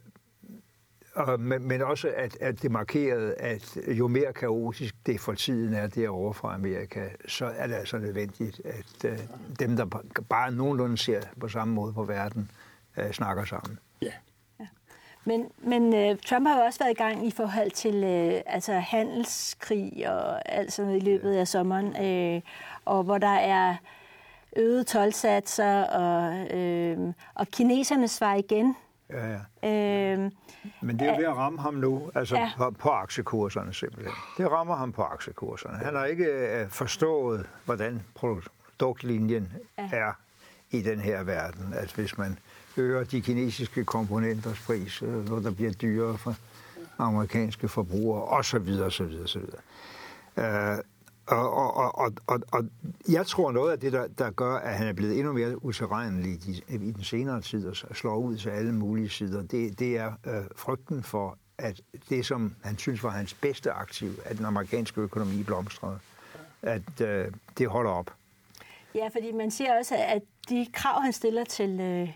og, men, men også, at, at det markerede, at jo mere kaotisk det for tiden er derovre fra Amerika, så er det altså nødvendigt, at uh, dem, der bare nogenlunde ser på samme måde på verden, øh, snakker sammen. Ja. Men, men uh, Trump har jo også været i gang i forhold til uh, altså handelskrig og alt sådan noget i løbet af sommeren, uh, og hvor der er øget tolvsatser, og, uh, og kineserne svarer igen. Ja, ja. Uh, Men det er ved at ramme ham nu, altså ja. på, på aktiekurserne simpelthen. Det rammer ham på aktiekurserne. Han har ikke uh, forstået, hvordan produktlinjen ja. er i den her verden. At hvis man øger de kinesiske komponenters pris, øh, når der bliver dyrere for amerikanske forbrugere, osv. osv., osv. Uh, og, og, og, og, og jeg tror noget af det, der, der gør, at han er blevet endnu mere utilregnelig i, i den senere tid og slår ud til alle mulige sider, det, det er øh, frygten for, at det, som han synes var hans bedste aktiv, at den amerikanske økonomi blomstrede, at øh, det holder op. Ja, fordi man siger også, at de krav, han stiller til, øh,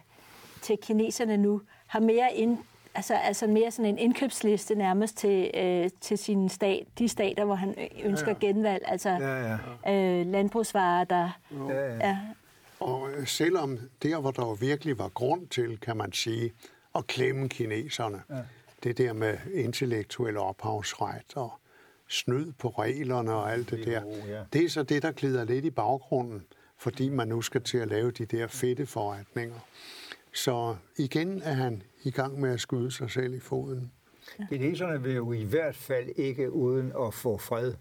til kineserne nu, har mere ind, altså, altså mere sådan en indkøbsliste nærmest til, øh, til sine stat, de stater, hvor han ønsker ja, ja. genvalg. Altså ja, ja. Øh, landbrugsvarer, der... Ja, ja. Ja. Og øh, selvom der, hvor der virkelig var grund til, kan man sige, at klemme kineserne, ja. det der med intellektuel ophavsret og snyd på reglerne og alt det der, det er så det, der glider lidt i baggrunden, fordi man nu skal til at lave de der fedte forretninger. Så igen er han i gang med at skyde sig selv i foden. Kineserne vil jo i hvert fald ikke uden at få fred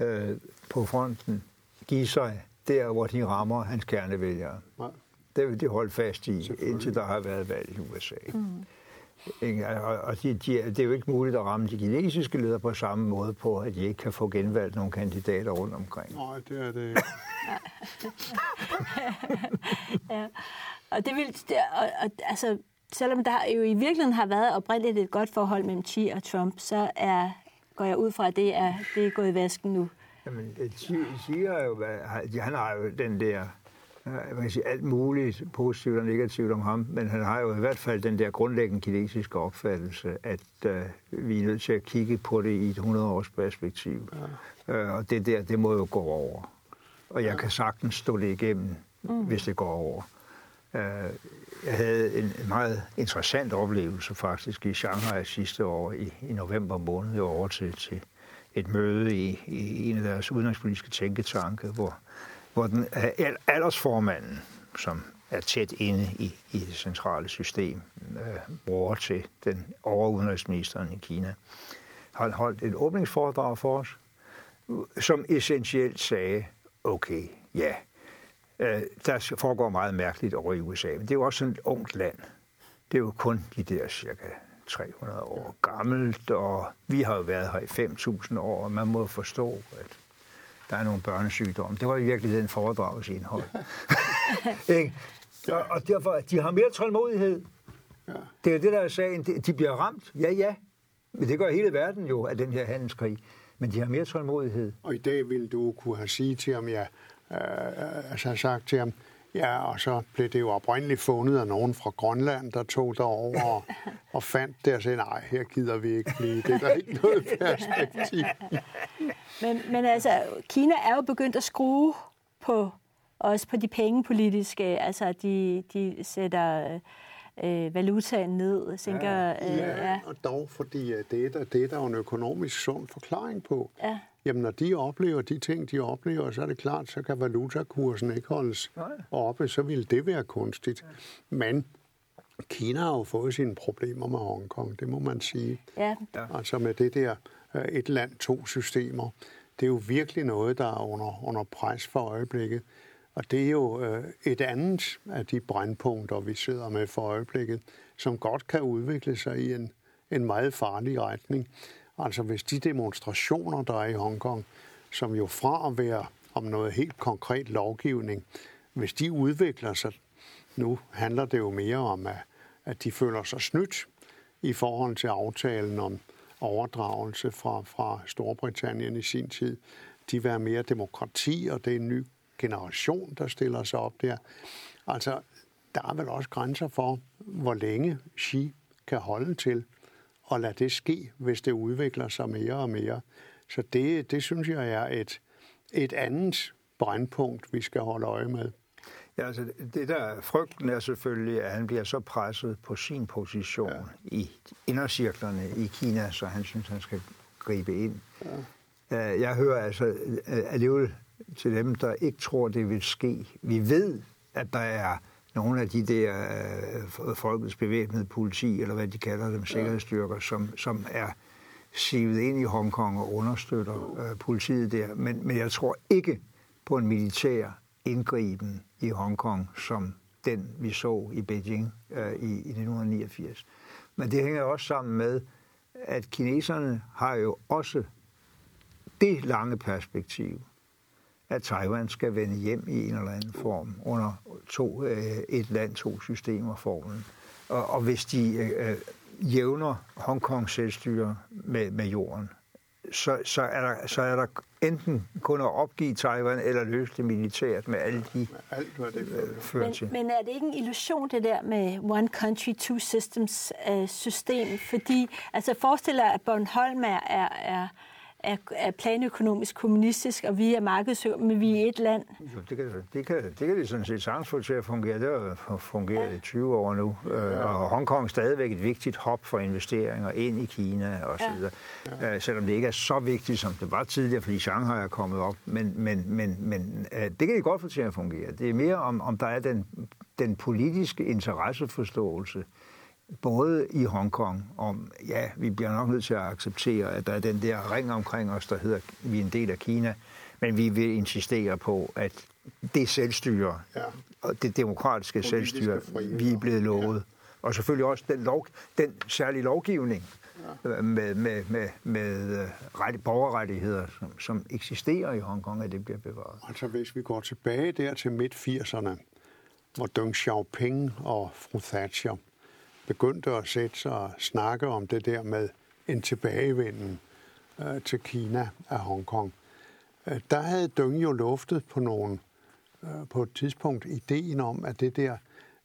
øh, på fronten give sig der, hvor de rammer hans kernevælgere. Nej. Det vil de holde fast i, indtil der har været valg i USA. Mm. Og de, de, det er jo ikke muligt at ramme de kinesiske ledere på samme måde på, at de ikke kan få genvalgt nogle kandidater rundt omkring. Nej, det er det ikke. ja. Og det vil, og, og, altså, selvom der jo i virkeligheden har været oprindeligt et godt forhold mellem Xi og Trump, så er, går jeg ud fra, at det er, det er gået i vasken nu. Jamen, Xi, Xi har jo, han har jo den der man kan sige alt muligt positivt og negativt om ham, men han har jo i hvert fald den der grundlæggende kinesiske opfattelse, at uh, vi er nødt til at kigge på det i et 100-års perspektiv. Ja. Uh, og det der, det må jo gå over. Og jeg ja. kan sagtens stå det igennem, mm. hvis det går over. Øh, jeg havde en, meget interessant oplevelse faktisk i Shanghai sidste år, i, i november måned, jeg var over til, til et møde i, i en af deres udenrigspolitiske tænketanke, hvor hvor den aldersformanden, som er tæt inde i, i det centrale system, øh, bror til den overudenrigsministeren i Kina, har holdt et åbningsforedrag for os, som essentielt sagde, okay, ja, øh, der foregår meget mærkeligt over i USA, men det er jo også et ungt land. Det er jo kun de der cirka 300 år gammelt, og vi har jo været her i 5.000 år, og man må forstå, at der er nogle børnesygdomme. Det var i virkeligheden foredragets indhold. og, og derfor, de har mere tålmodighed. Ja. Det er det, der er sagen. De bliver ramt, ja, ja. Men det gør hele verden jo af den her handelskrig. Men de har mere tålmodighed. Og i dag ville du kunne have sige til ham, ja, øh, altså sagt til ham, Ja, og så blev det jo oprindeligt fundet af nogen fra Grønland, der tog derover og, og fandt det og sagde, nej, her gider vi ikke blive. Det er der ikke noget perspektiv. Men, men altså, Kina er jo begyndt at skrue på, også på de pengepolitiske, altså de, de sætter øh, valutaen ned, sænker... Ja, øh, ja, og dog, fordi det er, der, det er der jo en økonomisk sund forklaring på. Ja. Jamen, når de oplever de ting, de oplever, så er det klart, så kan valutakursen ikke holdes Nej. oppe, så vil det være kunstigt. Ja. Men Kina har jo fået sine problemer med Hongkong, det må man sige. Ja. Altså med det der øh, et land, to systemer. Det er jo virkelig noget, der er under, under pres for øjeblikket. Og det er jo øh, et andet af de brandpunkter, vi sidder med for øjeblikket, som godt kan udvikle sig i en, en meget farlig retning. Altså hvis de demonstrationer, der er i Hongkong, som jo fra at være om noget helt konkret lovgivning, hvis de udvikler sig, nu handler det jo mere om, at, at de føler sig snydt i forhold til aftalen om overdragelse fra, fra Storbritannien i sin tid. De vil have mere demokrati, og det er en ny generation, der stiller sig op der. Altså, der er vel også grænser for, hvor længe Xi kan holde til og lade det ske, hvis det udvikler sig mere og mere. Så det, det synes jeg er et, et andet brandpunkt, vi skal holde øje med. Ja, altså det der frygten er selvfølgelig, at han bliver så presset på sin position ja. i indercirklerne i Kina, så han synes, han skal gribe ind. Ja. Jeg hører altså alligevel til dem, der ikke tror, det vil ske. Vi ved, at der er nogle af de der øh, folkets bevæbnede politi, eller hvad de kalder dem, sikkerhedsstyrker, som, som er sivet ind i Hongkong og understøtter øh, politiet der. Men, men jeg tror ikke på en militær indgriben i Hongkong, som den vi så i Beijing øh, i, i 1989. Men det hænger også sammen med, at kineserne har jo også det lange perspektiv, at Taiwan skal vende hjem i en eller anden form under to, øh, et land, to systemer formen. Og, og hvis de øh, jævner Hongkong selvstyre med, med jorden, så, så, er der, så er der enten kun at opgive Taiwan eller løse det militært med alle de Alt, hvad det øh, fører til. Men, men er det ikke en illusion, det der med one country, two systems øh, system? Fordi, altså forestil dig, at Bornholm er, er, er er, er planøkonomisk kommunistisk, og vi er markedsøkonomisk, men vi er et land. Jo, det, kan, det, kan, det kan de sådan set sagtens få til at fungere. Det har fungeret ja. i 20 år nu. Ja. Øh, og Hongkong er stadigvæk et vigtigt hop for investeringer ind i Kina og så videre. Ja. Øh, selvom det ikke er så vigtigt, som det var tidligere, fordi Shanghai er kommet op. Men, men, men, men øh, det kan de godt få til at fungere. Det er mere om, om der er den, den politiske interesseforståelse både i Hongkong om, ja, vi bliver nok nødt til at acceptere, at der er den der ring omkring os, der hedder, vi er en del af Kina, men vi vil insistere på, at det selvstyre, ja. og det demokratiske Politiske selvstyre, frihed. vi er blevet lovet. Ja. Og selvfølgelig også den, lov, den særlige lovgivning ja. med, med, med, med øh, ret, borgerrettigheder, som, som eksisterer i Hongkong, at det bliver bevaret. Altså hvis vi går tilbage der til midt-80'erne, hvor Deng Xiaoping og fru Thatcher begyndte at sætte sig og snakke om det der med en tilbagevenden øh, til Kina af Hongkong. Øh, der havde Deng jo luftet på nogle øh, på et tidspunkt ideen om, at det der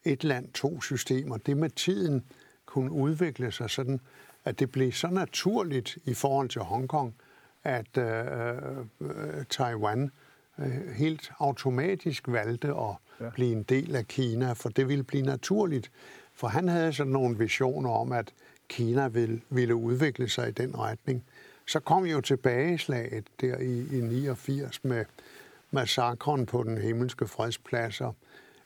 et land, to systemer, det med tiden kunne udvikle sig sådan, at det blev så naturligt i forhold til Hongkong, at øh, øh, Taiwan øh, helt automatisk valgte at ja. blive en del af Kina, for det ville blive naturligt. For han havde sådan nogle visioner om, at Kina ville, ville udvikle sig i den retning. Så kom jo tilbageslaget der i, i 89 med massakren på den himmelske fredsplads.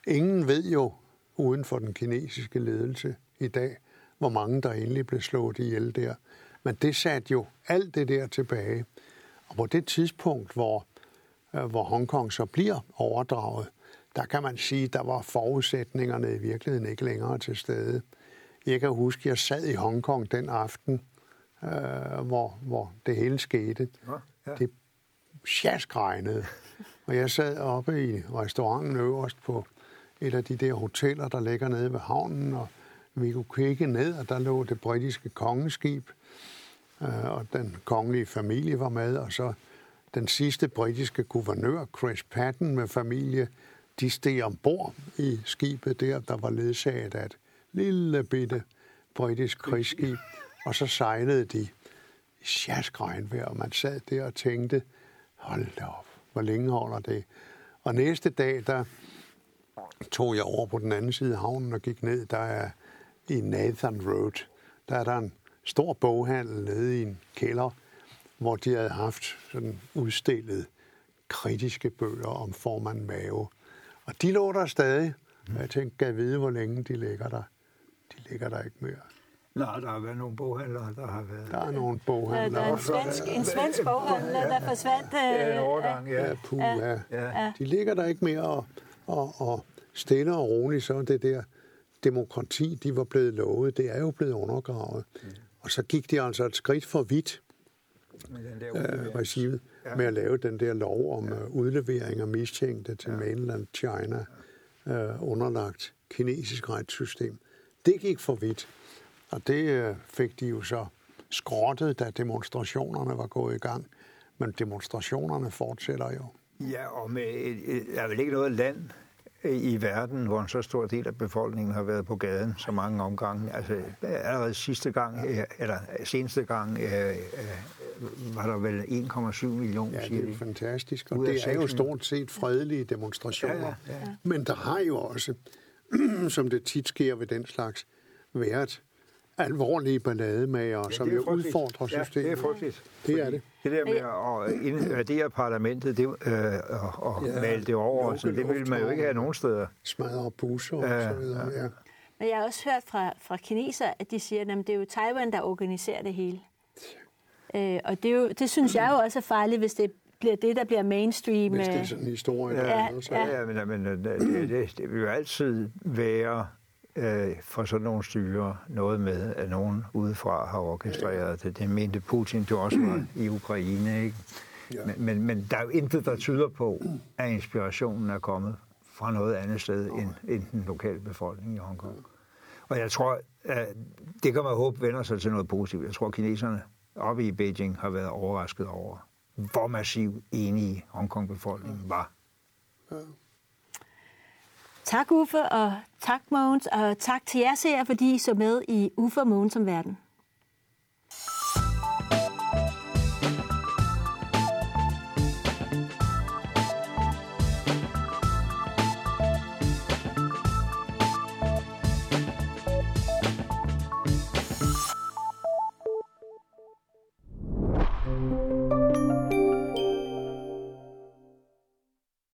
Ingen ved jo uden for den kinesiske ledelse i dag, hvor mange der egentlig blev slået ihjel der. Men det satte jo alt det der tilbage. Og på det tidspunkt, hvor, øh, hvor Hongkong så bliver overdraget, der kan man sige, der var forudsætningerne i virkeligheden ikke længere til stede. Jeg kan huske, at jeg sad i Hongkong den aften, øh, hvor, hvor det hele skete. Ja, ja. Det sjaskregnede. Og jeg sad oppe i restauranten øverst på et af de der hoteller, der ligger nede ved havnen, og vi kunne kigge ned, og der lå det britiske kongeskib, øh, og den kongelige familie var med, og så den sidste britiske guvernør, Chris Patton med familie, de steg ombord i skibet der, der var ledsaget af et lille bitte britisk krigsskib, og så sejlede de i sjaskregnvejr, og man sad der og tænkte, hold da op, hvor længe holder det? Og næste dag, der tog jeg over på den anden side af havnen og gik ned, der er i Nathan Road, der er der en stor boghandel nede i en kælder, hvor de havde haft sådan udstillet kritiske bøger om formand Mao. Og de lå der stadig. Og jeg tænkte, kan jeg vide, hvor længe de ligger der? De ligger der ikke mere. Nej, der har været nogle boghandlere, der har været... Der er nogle boghandlere. Der er en svensk, en svensk boghandler, ja, der forsvandt... Ja, en overgang, ja. Ja, puh, ja. ja. De ligger der ikke mere, og, og, og stille og roligt, så det der demokrati, de var blevet lovet, det er jo blevet undergravet. Mm. Og så gik de altså et skridt for vidt, med den der øh, regimet, ja. med at lave den der lov om ja. Øh, udlevering af mistænkte til ja. mainland China, øh, underlagt kinesisk retssystem. Det gik for vidt, og det øh, fik de jo så skrottet, da demonstrationerne var gået i gang. Men demonstrationerne fortsætter jo. Ja, og med, der er vel ikke noget land i verden, hvor en så stor del af befolkningen har været på gaden så mange omgange. Altså allerede sidste gang, eller seneste gang, øh, øh, var der vel 1,7 millioner, Ja, det er fantastisk, og det er jo stort set fredelige demonstrationer. Ja, ja, ja. Men der har jo også, som det tit sker ved den slags, været alvorlige ballademager, ja, som jo udfordrer systemet. Ja, det er frygteligt. Det er det. Det der med at invadere parlamentet det, øh, og, og ja, male det over, så det vil man jo ikke have nogen steder. Smadre busser og så videre, ja. Men jeg har også hørt fra, fra kineser, at de siger, at det er jo Taiwan, der organiserer det hele. Øh, og det, er jo, det synes jeg jo også er farligt, hvis det bliver det, der bliver mainstream. Hvis det er sådan en historie. Ja, ja, ja. ja men, men det, det, det vil jo altid være øh, for sådan nogle styre noget med, at nogen udefra har orkestreret det. Det mente Putin jo også var i Ukraine, ikke? Ja. Men, men, men der er jo intet, der tyder på, at inspirationen er kommet fra noget andet sted end, end den lokale befolkning i Hongkong. Og jeg tror, at det kan man håbe vender sig til noget positivt. Jeg tror, at kineserne oppe i Beijing har været overrasket over, hvor massiv enige Hongkong-befolkningen var. Ja. Tak Uffe, og tak Mogens, og tak til jer seere, fordi I så med i Uffe og Mogens om verden. Música